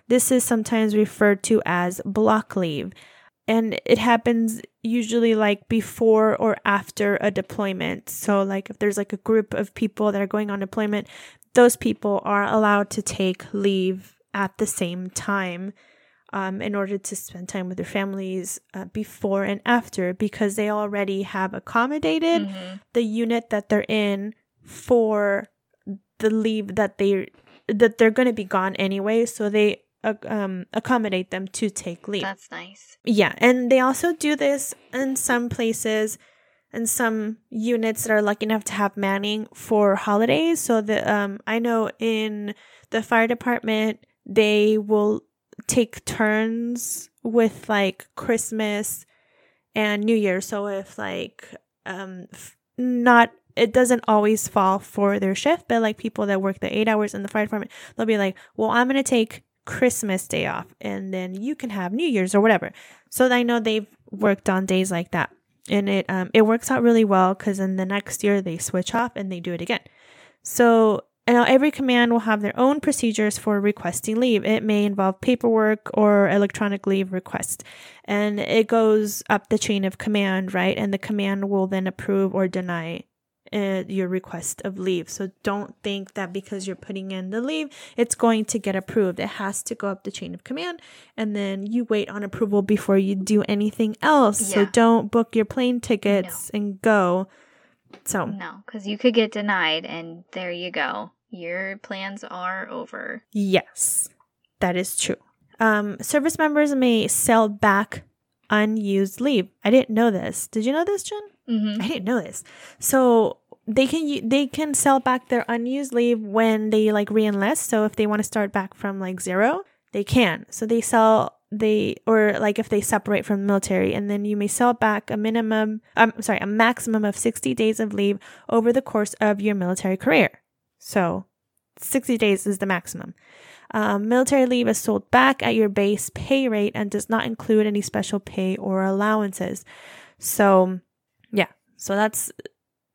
S1: This is sometimes referred to as block leave. And it happens usually like before or after a deployment. So, like if there's like a group of people that are going on deployment, those people are allowed to take leave at the same time um, in order to spend time with their families uh, before and after because they already have accommodated mm-hmm. the unit that they're in for the leave that they that they're going to be gone anyway so they uh, um, accommodate them to take leave.
S2: That's nice.
S1: Yeah and they also do this in some places and some units that are lucky enough to have manning for holidays. So the um i know in the fire department they will take turns with like Christmas and New Year. So if like um f- not it doesn't always fall for their shift, but like people that work the eight hours in the fire department, they'll be like, well, I'm gonna take Christmas day off and then you can have New Year's or whatever. So I know they've worked on days like that. And it um it works out really well because in the next year they switch off and they do it again. So now, every command will have their own procedures for requesting leave. It may involve paperwork or electronic leave request. And it goes up the chain of command, right? And the command will then approve or deny uh, your request of leave. So don't think that because you're putting in the leave, it's going to get approved. It has to go up the chain of command and then you wait on approval before you do anything else. Yeah. So don't book your plane tickets no. and go So,
S2: No, because you could get denied, and there you go. Your plans are over.
S1: yes, that is true. Um, service members may sell back unused leave. I didn't know this. Did you know this, Jen?
S2: Mm-hmm.
S1: I didn't know this. So they can they can sell back their unused leave when they like reenlist. So if they want to start back from like zero, they can. So they sell they or like if they separate from the military, and then you may sell back a minimum. I'm um, sorry, a maximum of sixty days of leave over the course of your military career. So sixty days is the maximum. Um, military leave is sold back at your base pay rate and does not include any special pay or allowances. So, yeah. So that's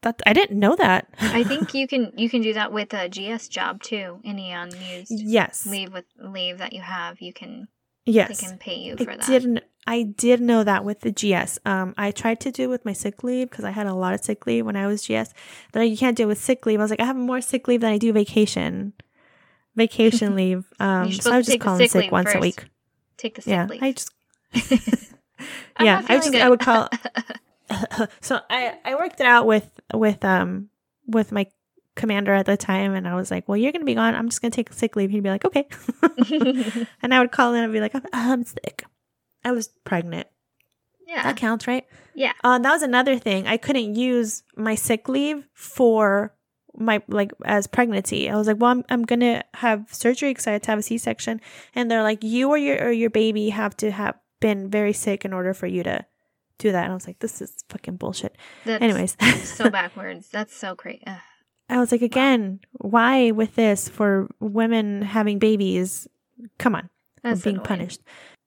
S1: that. I didn't know that.
S2: I [LAUGHS] think you can you can do that with a GS job too. Any unused
S1: yes.
S2: leave with leave that you have, you can
S1: Yes.
S2: they can pay you
S1: I
S2: for that.
S1: didn't. I did know that with the GS. Um, I tried to do it with my sick leave because I had a lot of sick leave when I was GS. But you can't do it with sick leave. I was like, I have more sick leave than I do vacation. Vacation [LAUGHS] leave. Um, so I was just calling
S2: sick
S1: sick once a week.
S2: Take the sick
S1: Yeah,
S2: leave. [LAUGHS]
S1: I just yeah, I just
S2: good.
S1: I would call. [LAUGHS] so I I worked it out with with um with my commander at the time, and I was like, well, you're gonna be gone. I'm just gonna take sick leave. He'd be like, okay, and I would call in and be like, I'm, I'm sick. I was pregnant.
S2: yeah.
S1: That counts, right?
S2: Yeah.
S1: Uh, that was another thing. I couldn't use my sick leave for my like as pregnancy. I was like, well, I'm, I'm gonna have surgery because I had to have a C-section, and they're like, you or your or your baby have to have been very sick in order for you to do that. And I was like, this is fucking bullshit.
S2: That's
S1: Anyways,
S2: so [LAUGHS] backwards. That's so crazy.
S1: I was like, again, why with this for women having babies? Come on.
S2: That's
S1: being
S2: annoying.
S1: punished.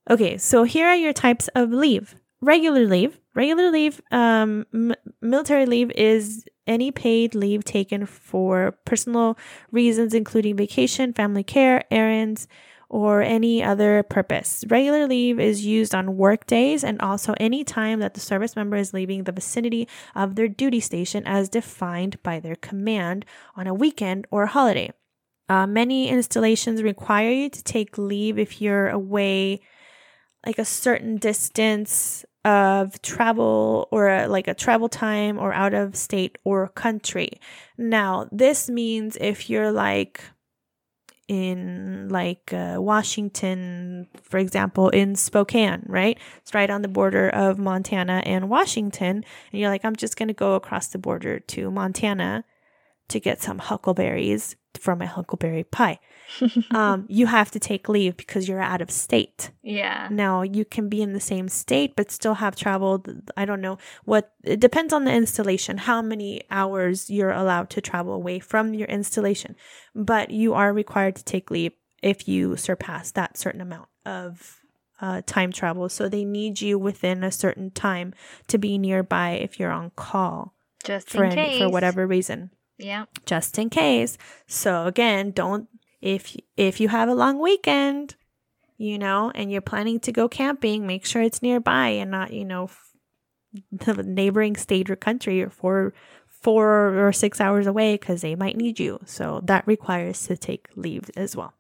S1: Okay, so here are your types of leave. Regular leave. Regular leave, um, m- military leave is any paid leave taken for personal reasons, including vacation, family care, errands, or any other purpose. Regular leave is used on work days and also any time that the service member is leaving the vicinity of their duty station as defined by their command on a weekend or holiday. Uh, many installations require you to take leave if you're away like a certain distance of travel or a, like a travel time or out of state or country. Now, this means if you're like in like uh, Washington, for example, in Spokane, right? It's right on the border of Montana and Washington. And you're like, I'm just going to go across the border to Montana to get some huckleberries for my huckleberry pie. [LAUGHS] um, you have to take leave because you're out of state.
S2: yeah.
S1: Now you can be in the same state but still have traveled. I don't know what it depends on the installation, how many hours you're allowed to travel away from your installation. But you are required to take leave if you surpass that certain amount of uh, time travel. So they need you within a certain time to be nearby if you're on call
S2: Just
S1: for any,
S2: case.
S1: for whatever reason
S2: Yeah.
S1: just in case. So again, don't if if you have a long weekend, you know, and you're planning to go camping, make sure it's nearby and not, you know, f- the neighboring state or country or four four or 6 hours away cuz they might need you. So that requires to take leave as well.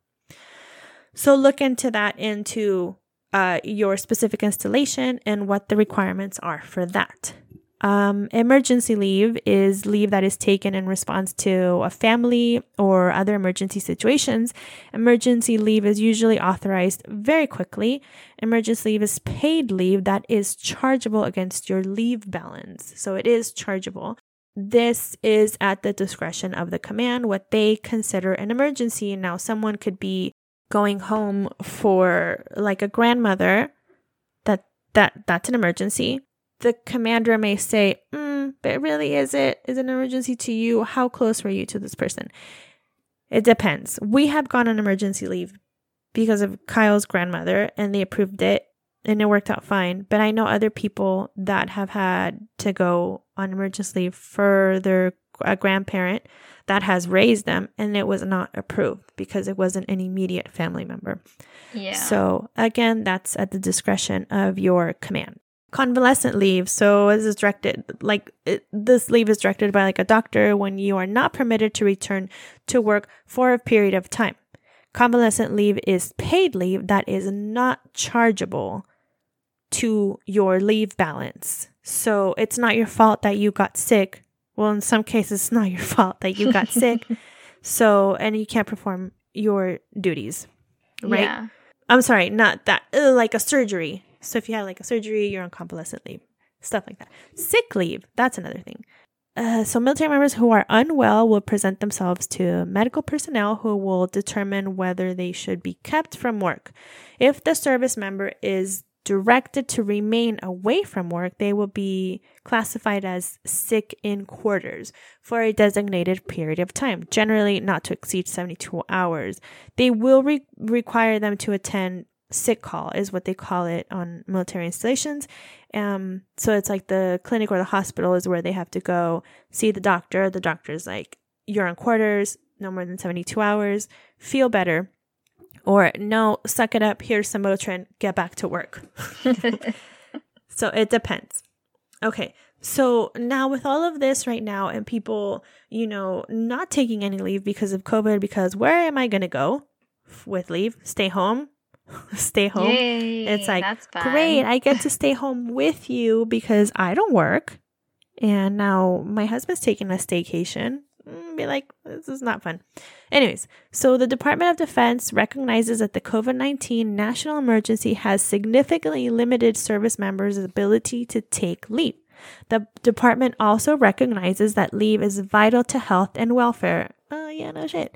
S1: So look into that into uh, your specific installation and what the requirements are for that. Um, emergency leave is leave that is taken in response to a family or other emergency situations. Emergency leave is usually authorized very quickly. Emergency leave is paid leave that is chargeable against your leave balance. So it is chargeable. This is at the discretion of the command, what they consider an emergency. Now, someone could be going home for like a grandmother that that that's an emergency the commander may say, mm, but really, is it? Is it an emergency to you? How close were you to this person? It depends. We have gone on emergency leave because of Kyle's grandmother and they approved it and it worked out fine. But I know other people that have had to go on emergency leave for their a grandparent that has raised them and it was not approved because it wasn't an immediate family member.
S2: Yeah.
S1: So again, that's at the discretion of your command convalescent leave. So this is directed like it, this leave is directed by like a doctor when you are not permitted to return to work for a period of time. Convalescent leave is paid leave that is not chargeable to your leave balance. So it's not your fault that you got sick Well, in some cases, it's not [LAUGHS] your fault that you got sick. [LAUGHS] So, and you can't perform your duties, right?
S2: Yeah.
S1: I'm sorry, not that, uh, like a surgery. So, if you had like a surgery, you're on convalescent leave, stuff like that. Sick leave, that's another thing. Uh, so, military members who are unwell will present themselves to medical personnel who will determine whether they should be kept from work. If the service member is directed to remain away from work, they will be classified as sick in quarters for a designated period of time, generally not to exceed 72 hours. They will re- require them to attend sick call, is what they call it on military installations. Um, so it's like the clinic or the hospital is where they have to go see the doctor. The doctor's like, you're on quarters, no more than 72 hours, feel better or no, suck it up. Here's some Motrin. Get back to work. [LAUGHS] so it depends. Okay. So now with all of this right now and people, you know, not taking any leave because of COVID, because where am I going to go with leave? Stay home? [LAUGHS] stay home.
S2: Yay,
S1: it's like, great. I get to [LAUGHS] stay home with you because I don't work. And now my husband's taking a staycation. Mm, Be like, this is not fun. Anyways, so the Department of Defense recognizes that the COVID 19 national emergency has significantly limited service members' ability to take leave. The department also recognizes that leave is vital to health and welfare. Oh, yeah, no shit.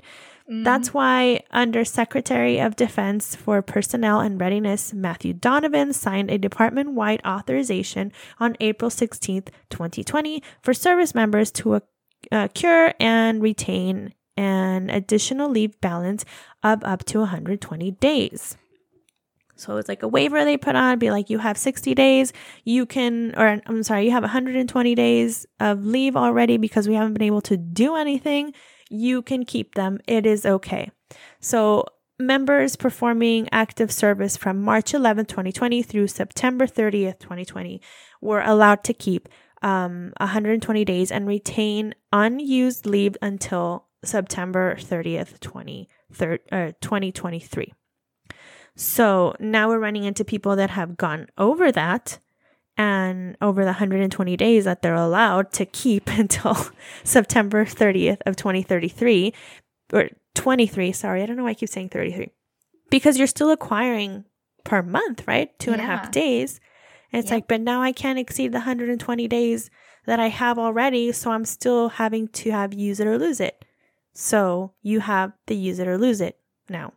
S1: That's why, under Secretary of Defense for Personnel and Readiness, Matthew Donovan signed a department wide authorization on April 16th, 2020, for service members to uh, cure and retain an additional leave balance of up to 120 days. So it's like a waiver they put on, be like, you have 60 days, you can, or I'm sorry, you have 120 days of leave already because we haven't been able to do anything. You can keep them. It is okay. So members performing active service from March 11, 2020 through September 30th, 2020 were allowed to keep um, 120 days and retain unused leave until September 30th, 20, thir- uh, 2023. So now we're running into people that have gone over that and over the 120 days that they're allowed to keep [LAUGHS] until September 30th of 2033 or 23. Sorry, I don't know why I keep saying 33 because you're still acquiring per month, right? Two and a half days. And it's
S2: Yep.
S1: like, but now I can't exceed the 120 days that I have already. So I'm still having to have use it or lose it. So you have the use it or lose it now.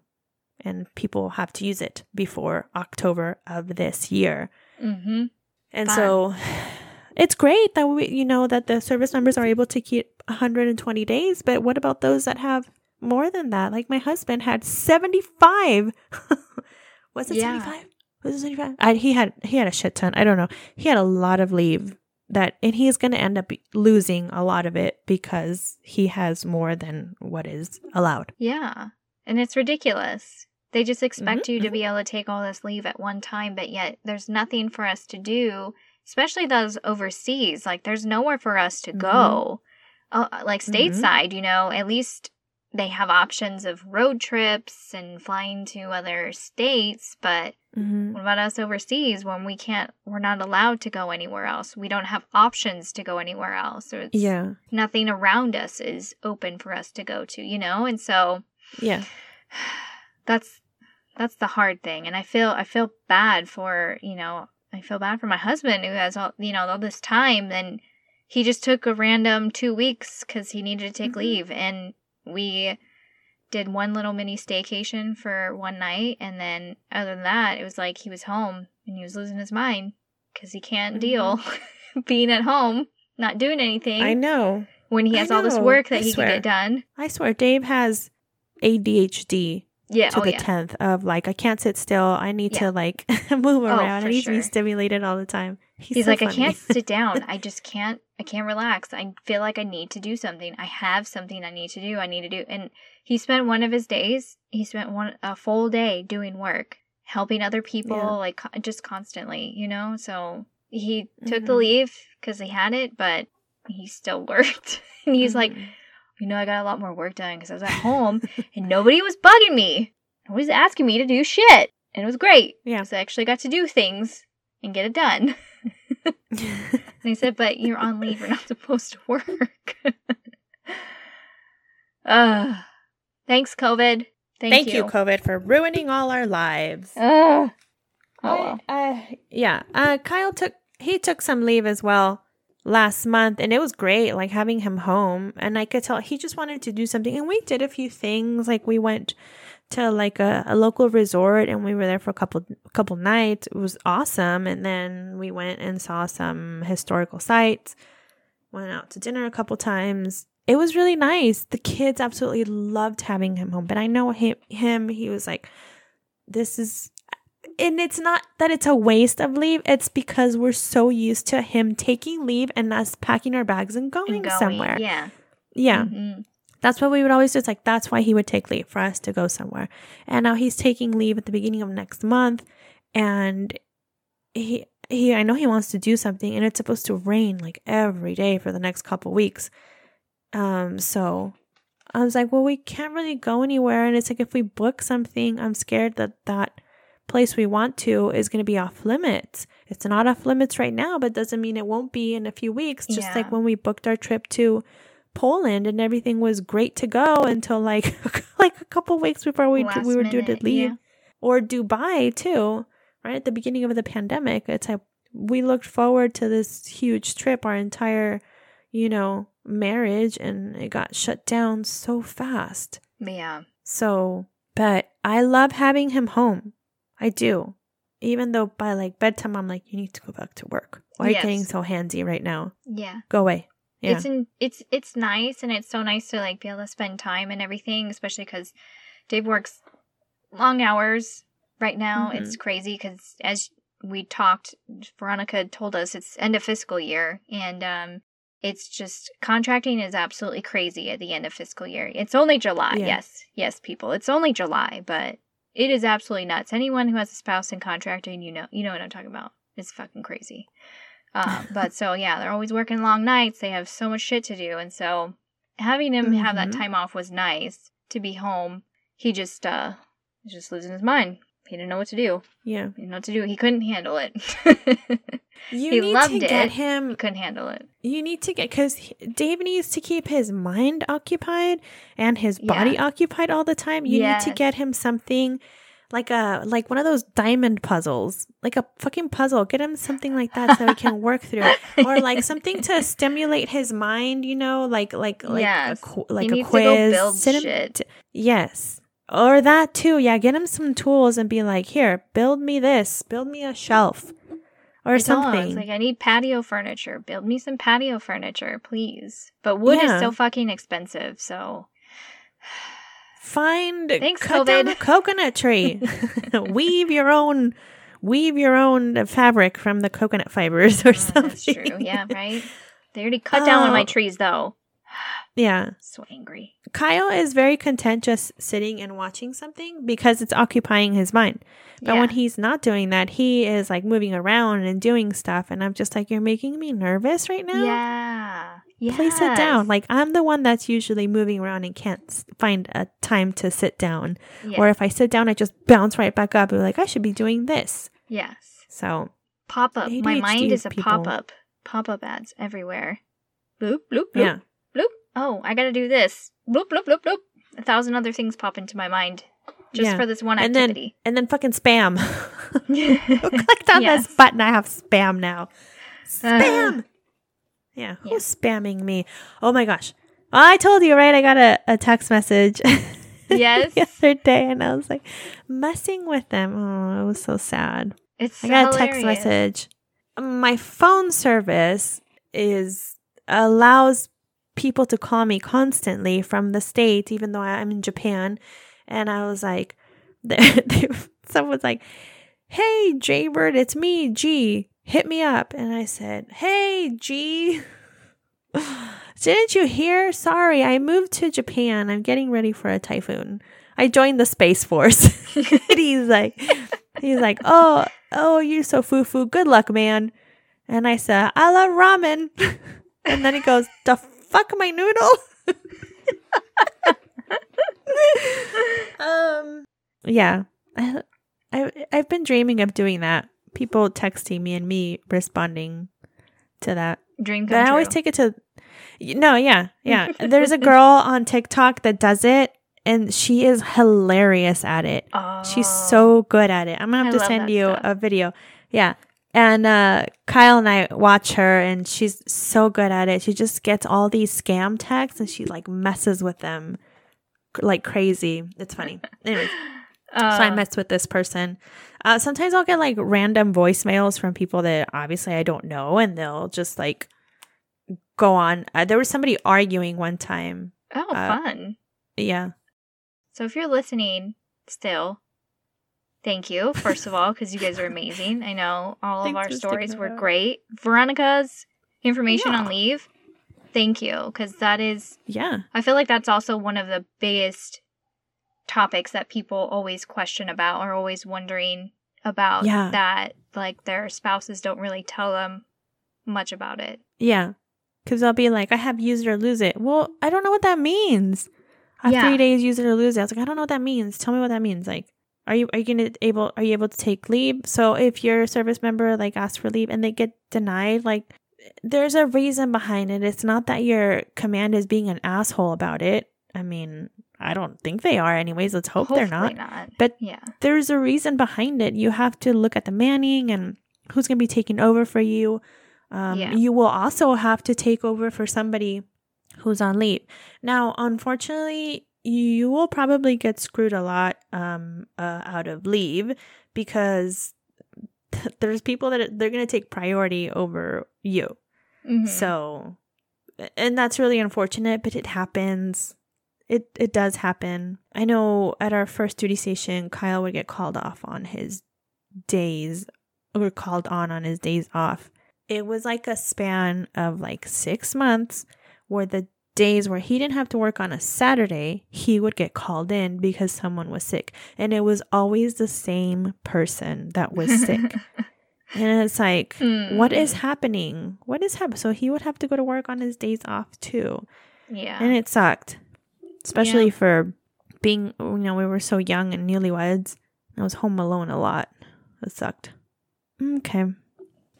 S1: And people have to use it before October of this year.
S2: Mhm.
S1: And
S2: Fun.
S1: so it's great that we, you know, that the service members are able to keep 120 days. But what about those that have more than that? Like my husband had 75. [LAUGHS] Was it
S2: Yeah.
S1: 75? Was it 75? I, he had he had a shit ton. I don't know. He had a lot of leave that, and he's going to end up losing a lot of it because he has more than what is allowed.
S2: Yeah. And it's ridiculous. They just expect
S1: Mhm,
S2: you to be able to take all this leave at one time, but yet there's nothing for us to do, especially those overseas. Like, there's nowhere for us to go. Uh, like,
S1: Mhm.
S2: stateside, you know, at least they have options of road trips and flying to other states, but
S1: Mm-hmm.
S2: what about us overseas when we can't, we're not allowed to go anywhere else? We don't have options to go anywhere else. So it's
S1: Yeah.
S2: nothing around us is open for us to go to, you know? And so
S1: Yeah. [SIGHS]
S2: that's that's the hard thing and i feel i feel bad for you know i feel bad for my husband who has all you know all this time and he just took a random two weeks because he needed to take
S1: Mhm.
S2: leave and we did one little mini staycation for one night and then other than that it was like he was home and he was losing his mind because he can't
S1: Mhm.
S2: deal [LAUGHS] being at home not doing anything
S1: I know.
S2: when he has all this work that
S1: I
S2: he can get done
S1: I swear, Dave has ADHD
S2: yeah
S1: to
S2: oh
S1: the
S2: yeah
S1: tenth of like I can't sit still. I need
S2: Yeah.
S1: to like [LAUGHS] move around.
S2: for
S1: I need to be stimulated all the time. He's,
S2: He's
S1: so
S2: like, I can't sit [LAUGHS] down. I just can't. I can't relax. I feel like I need to do something. I have something I need to do. I need to do. And he spent one of his days. He spent one a full day doing work, helping other people,
S1: Yeah.
S2: like just constantly, you know. So he took the
S1: Mhm.
S2: leave because he had it, but he still [LAUGHS] worked. and he's like,
S1: Mhm.
S2: You know, I got a lot more work done because I was at home [LAUGHS] and nobody was bugging me. Nobody's asking me to do shit, and it was great.
S1: yeah,
S2: So I actually got to do things and get it done. [LAUGHS] and I said, but you're on leave. You're not supposed to work. [LAUGHS] uh, thanks, COVID. Thank,
S1: Thank you. COVID, for ruining all our lives.
S2: Ugh. Oh, well.
S1: I- yeah. Uh, Kyle took he took some leave as well last month, and it was great. Like having him home, and I could tell he just wanted to do something. And we did a few things. Like we went to like a, a local resort, and we were there for a couple couple nights. It was awesome. And then we went and saw some historical sites. Went out to dinner a couple times. It was really nice. The kids absolutely loved having him home. But I know him. Him. He was like, "This is and it's not that it's a waste of leave. It's because we're so used to him taking leave and us packing our bags and going,
S2: And going,
S1: somewhere.
S2: Yeah.
S1: Yeah.
S2: Mhm.
S1: That's what we would always do. It's like that's why he would take leave for us to go somewhere. And now he's taking leave at the beginning of next month and he he I know he wants to do something and it's supposed to rain like every day for the next couple weeks. Um so I was like, well, we can't really go anywhere and it's like if we book something, I'm scared that that place we want to is going to be off limits. It's not off limits right now, but doesn't mean it won't be in a few weeks. Just
S2: Yeah.
S1: like when we booked our trip to Poland and everything was great to go until like [LAUGHS] like a couple weeks before we
S2: Last
S1: we were due to leave.
S2: yeah.
S1: Or Dubai too, right at the beginning of the pandemic. It's like we looked forward to this huge trip our entire, you know, marriage and it got shut down so fast.
S2: Yeah.
S1: So, but I love having him home. I do. Even though by like bedtime, I'm like, you need to go back to work. Why are you getting so handsy right now?
S2: Yeah.
S1: Go away. Yeah.
S2: It's in, it's it's nice and it's so nice to like be able to spend time and everything, especially because Dave works long hours right now.
S1: Mhm.
S2: It's crazy because as we talked, Veronica told us it's end of fiscal year and um it's just contracting is absolutely crazy at the end of fiscal year. It's only July,
S1: Yeah.
S2: yes, yes, people. It's only July, but it is absolutely nuts. Anyone who has a spouse in contracting, you know, you know what I'm talking about. It's fucking crazy. Uh, [LAUGHS] but so yeah, they're always working long nights. They have so much shit to do, and so having him have that
S1: Mhm.
S2: time off was nice to be home. He just uh, just losing his mind. He didn't know what to do.
S1: yeah.
S2: He didn't know what to do. He couldn't handle it. [LAUGHS]
S1: You
S2: He
S1: need
S2: loved
S1: to
S2: it.
S1: get
S2: he
S1: him.
S2: couldn't handle it.
S1: You need to get because Dave needs to keep his mind occupied and his body
S2: Yeah.
S1: occupied all the time. You need to get him something like a like one of those diamond puzzles, like a fucking puzzle. Get him something like that so he can work through it, [LAUGHS] or like something to stimulate his mind. You know, like like like
S2: Yes.
S1: a, like
S2: he
S1: a quiz.
S2: to build
S1: Sit
S2: shit.
S1: t- yes. Or that too, yeah. Get him some tools and be like, "Here, build me this. Build me a shelf, or
S2: I told him,
S1: something."
S2: Like I need patio furniture. Build me some patio furniture, please. But wood
S1: Yeah.
S2: is so fucking expensive, so
S1: Find
S2: Thanks,
S1: cut down
S2: COVID.
S1: a coconut tree. [LAUGHS] weave your own weave your own fabric from the coconut fibers [LAUGHS] or
S2: Oh,
S1: something.
S2: that's true. Yeah, right. They already cut down one of my
S1: Oh.
S2: trees, though.
S1: Yeah.
S2: So angry.
S1: Kyle is very content just sitting and watching something because it's occupying his mind. But
S2: yeah.
S1: when he's not doing that, he is like moving around and doing stuff. And I'm just like, you're making me nervous right now.
S2: yeah, yeah.
S1: Please sit down. Like, I'm the one that's usually moving around and can't find a time to sit down. Or if I sit down, I just bounce right back up and like, I should be doing this.
S2: yes,
S1: So,
S2: pop up. My mind is a pop up. Pop up ads everywhere. Bloop bloop bloop
S1: yeah.
S2: bloop. Oh, I gotta do this. Bloop bloop bloop bloop. A thousand other things pop into my mind just
S1: Yeah.
S2: for this one
S1: And then,
S2: activity. [LAUGHS]
S1: and then fucking spam. [LAUGHS] [LAUGHS] Who clicked on
S2: Yes.
S1: this button? I have spam now.
S2: Uh.
S1: Spam. yeah. Who's spamming me? Oh my gosh. I told you, right? I got a, a text message
S2: yes,
S1: the other day and I was like messing with them. Oh, it was so sad.
S2: it's
S1: I got a text message. My phone service is allows people to call me constantly from the states, even though I'm in Japan. And I was like, [LAUGHS] someone's like, "Hey, Jaybird, it's me, G. Hit me up." And I said, "Hey, G." [LAUGHS] Didn't you hear? Sorry, I moved to Japan. I'm getting ready for a typhoon. I joined the Space Force. [LAUGHS] he's like, he's like, oh, oh, you're so foo foo. Good luck, man. And I said, I love ramen. and then he goes, the fuck my noodle. um, yeah, I, I, I've been dreaming of doing that. People texting me and me responding to that.
S2: Dream
S1: But I always take it to No, yeah. Yeah. There's a girl [LAUGHS] on TikTok that does it and she is hilarious at it. She's
S2: Oh.
S1: so good at it. I'm gonna
S2: I
S1: have to send you
S2: stuff.
S1: a video. Yeah. And uh Kyle and I watch her and she's so good at it. She just gets all these scam texts and she like messes with them like crazy. It's funny. Anyways, [LAUGHS] so I
S2: Uh,
S1: mess with this person. Uh sometimes I'll get like random voicemails from people that obviously I don't know and they'll just like go on. Uh, there was somebody arguing one time.
S2: oh,
S1: uh,
S2: fun.
S1: Yeah.
S2: So if you're listening still, thank you, first of all, because you guys are amazing. I know all of our stories were
S1: around.
S2: great. Veronica's information on leave, thank you, because that is,
S1: Yeah.
S2: I feel like that's also one of the biggest topics that people always question about or always wondering about
S1: Yeah.
S2: that, like their spouses don't really tell them much about it.
S1: Yeah. Because they'll be like, I have use it or lose it. Well, I don't know what that means. I have
S2: Yeah.
S1: three days, use it or lose it. I was like, I don't know what that means. Tell me what that means. Like, are you are you gonna able are you able to take leave? So if your service member like asks for leave and they get denied, like there's a reason behind it. It's not that your command is being an asshole about it. I mean, I don't think they are anyways. Let's hope they're not.
S2: not.
S1: But
S2: Yeah.
S1: there's a reason behind it. You have to look at the manning and who's going to be taking over for you. Um,
S2: Yeah.
S1: You will also have to take over for somebody who's on leave. Now, unfortunately, you will probably get screwed a lot um, uh, out of leave because [LAUGHS] there's people that they're going to take priority over you.
S2: Mhm.
S1: So, and that's really unfortunate, but it happens. It it does happen. I know at our first duty station, Kyle would get called off on his days or called on on his days off. It was like a span of like six months where the days where he didn't have to work on a Saturday, he would get called in because someone was sick. And it was always the same person that was sick. [LAUGHS] and it's like, what is
S2: Mm.
S1: happening? What is happening? So he would have to go to work on his days off too.
S2: Yeah.
S1: And it sucked, especially for being, you know, we were so young and newlyweds. I was home alone a lot. It sucked. Okay.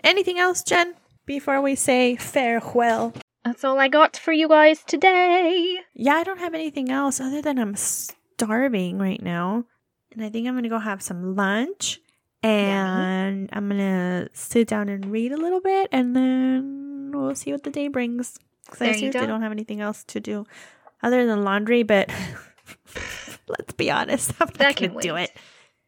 S1: Anything else, Jen, before we say farewell?
S2: That's all I got for you guys today.
S1: Yeah, I don't have anything else other than I'm starving right now. And I think I'm going to go have some lunch. And I'm going to sit down and read a little bit. And then we'll see what the day brings. Because I seriously don't have anything else to do other than laundry. But [LAUGHS] let's be honest, I'm not
S2: That can
S1: to do it.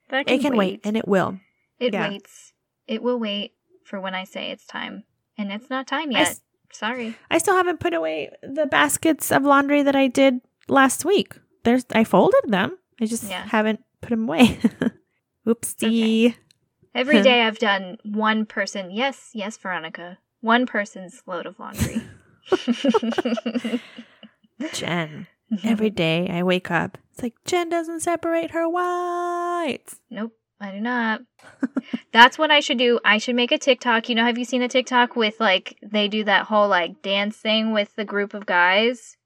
S2: That
S1: It can wait. and it will.
S2: it
S1: yeah.
S2: waits. It will wait for when I say it's time. And it's not time yet. Sorry.
S1: I still haven't put away the baskets of laundry that I did last week. There's I folded them. I just
S2: Yeah.
S1: haven't put them away. [LAUGHS] Oopsie.
S2: Every day I've done one person. Yes, yes, Veronica. One person's load of laundry. [LAUGHS] [LAUGHS]
S1: Jen. Mm-hmm. Every day I wake up. It's like Jen doesn't separate her whites.
S2: Nope, I do not. That's what I should do. I should make a TikTok. You know, have you seen the TikTok with like they do that whole like dance thing with the group of guys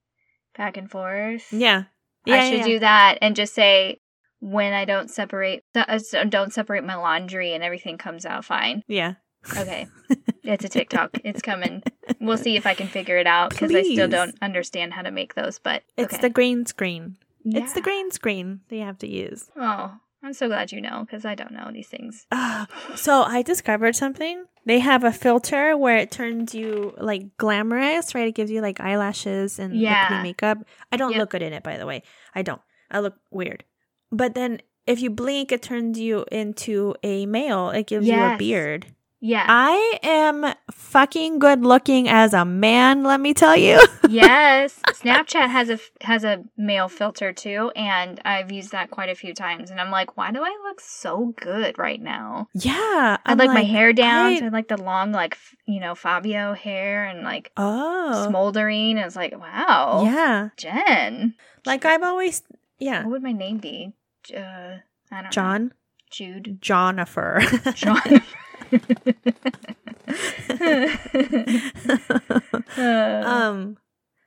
S2: back and forth?
S1: Yeah. Yeah.
S2: I should
S1: yeah.
S2: do that and just say when I don't separate uh, don't separate my laundry and everything comes out fine.
S1: Yeah.
S2: Okay. [LAUGHS] it's a TikTok. It's coming. We'll see if I can figure it out because I still don't understand how to make those, but
S1: It's the green screen. It's the green screen that you have to use.
S2: Oh, I'm so glad you know because I don't know these things.
S1: Ah, so I discovered something. They have a filter where it turns you like glamorous, right? It gives you like eyelashes and
S2: Yeah.
S1: makeup. I don't
S2: Yep.
S1: look good in it, by the way. I don't. I look weird. But then if you blink, it turns you into a male. It gives you a beard.
S2: Yeah.
S1: I am fucking good looking as a man, let me tell you. [LAUGHS]
S2: yes. Snapchat has a has a male filter too, and I've used that quite a few times. And I'm like, why do I look so good right now?
S1: yeah.
S2: I
S1: I'm
S2: like, my hair down.
S1: I-
S2: so like the long, like f- you know, Fabio hair and like
S1: Oh.
S2: smoldering. And it's like, wow,
S1: Yeah.
S2: Jen.
S1: Like I've always, yeah.
S2: What would my name be? Uh, I don't know.
S1: John.
S2: Jude.
S1: Jonifer. [LAUGHS]
S2: John. [LAUGHS]
S1: Um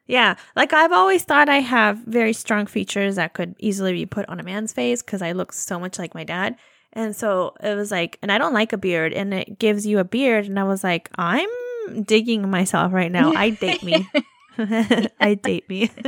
S1: yeah like i've always thought i have very strong features that could easily be put on a man's face because i look so much like my dad and so it was like and i don't like a beard and it gives you a beard and i was like I'm digging myself right now. I date me. [LAUGHS] [LAUGHS] I date me. [LAUGHS]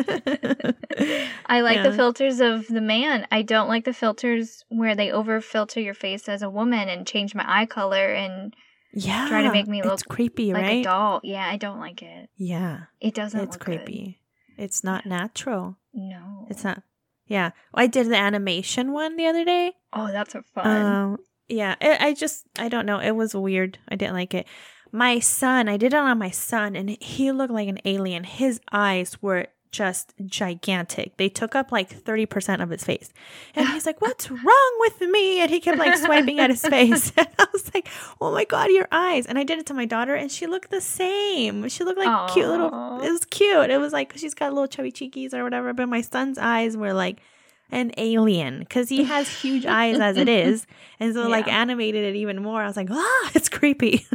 S2: I like the filters of the man. I don't like the filters where they over filter your face as a woman and change my eye color and
S1: yeah.
S2: Try to make me
S1: It's
S2: look
S1: creepy,
S2: like a
S1: right?
S2: doll. Yeah, I don't like it.
S1: Yeah.
S2: It doesn't
S1: It's
S2: look good.
S1: creepy. It's not natural.
S2: No.
S1: It's not. Yeah. I did the animation one the other day.
S2: Oh, that's so fun.
S1: Um, yeah, it, I just I don't know. It was weird. I didn't like it. My son, I did it on my son, and he looked like an alien. His eyes were just gigantic. They took up like thirty percent of his face, and he's like, "What's [LAUGHS] wrong with me?" And he kept like swiping at his [LAUGHS] face. [LAUGHS] And I was like, "Oh my god, your eyes!" And I did it to my daughter, and she looked the same. She looked like cute little. It was cute. It was like she's got little chubby cheekies or whatever. But my son's eyes were like an alien because he has huge eyes as it is. And so, like, animated it even more. I was like, ah, it's creepy.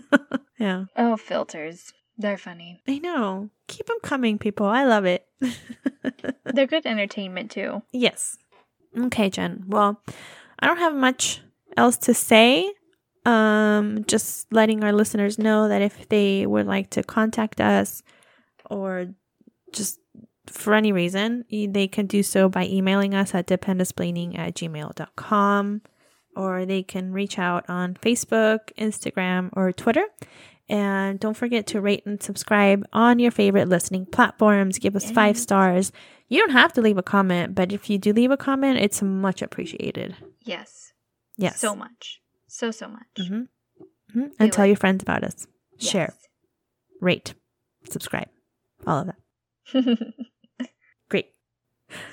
S1: Yeah.
S2: oh, filters. They're funny.
S1: I know. Keep them coming, people. I love it. [LAUGHS]
S2: They're good entertainment too.
S1: yes. Okay, Jen. Well, I don't have much else to say. Um, just letting our listeners know that if they would like to contact us or just for any reason, they can do so by emailing us at dependusplaining at gmail.com or they can reach out on Facebook, Instagram, or Twitter. And don't forget to rate and subscribe on your favorite listening platforms. Give us five stars. You don't have to leave a comment, but if you do leave a comment, it's much appreciated.
S2: Yes.
S1: Yes.
S2: So much. So, so much.
S1: hmm hmm
S2: Do
S1: And tell your friends about us. Share, rate, subscribe, all of that. [LAUGHS]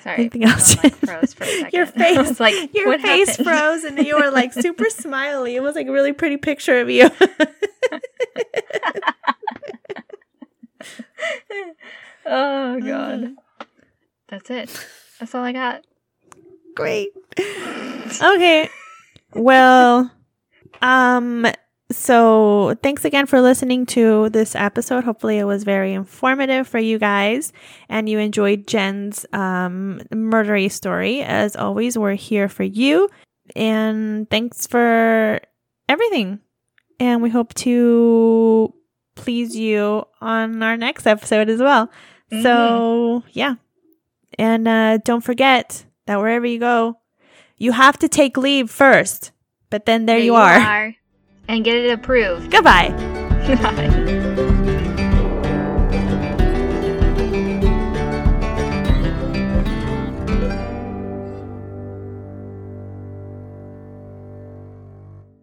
S2: Sorry.
S1: Anything else?
S2: phone, like, froze for a [LAUGHS] second. [LAUGHS]
S1: Your face,
S2: like,
S1: your face
S2: happened?
S1: froze, and you were like super [LAUGHS] smiley. It was like a really pretty picture of you.
S2: oh, God. That's it. That's all I got.
S1: Great. Okay. Well, um, so thanks again for listening to this episode. Hopefully, it was very informative for you guys, and you enjoyed Jen's um murdery story. As always, we're here for you, and thanks for everything. And we hope to please you on our next episode as well. So yeah, and uh, don't forget that wherever you go, you have to take leave first. But then there, you, are. [LAUGHS]
S2: And get it approved.
S1: Goodbye. [LAUGHS]
S2: Bye.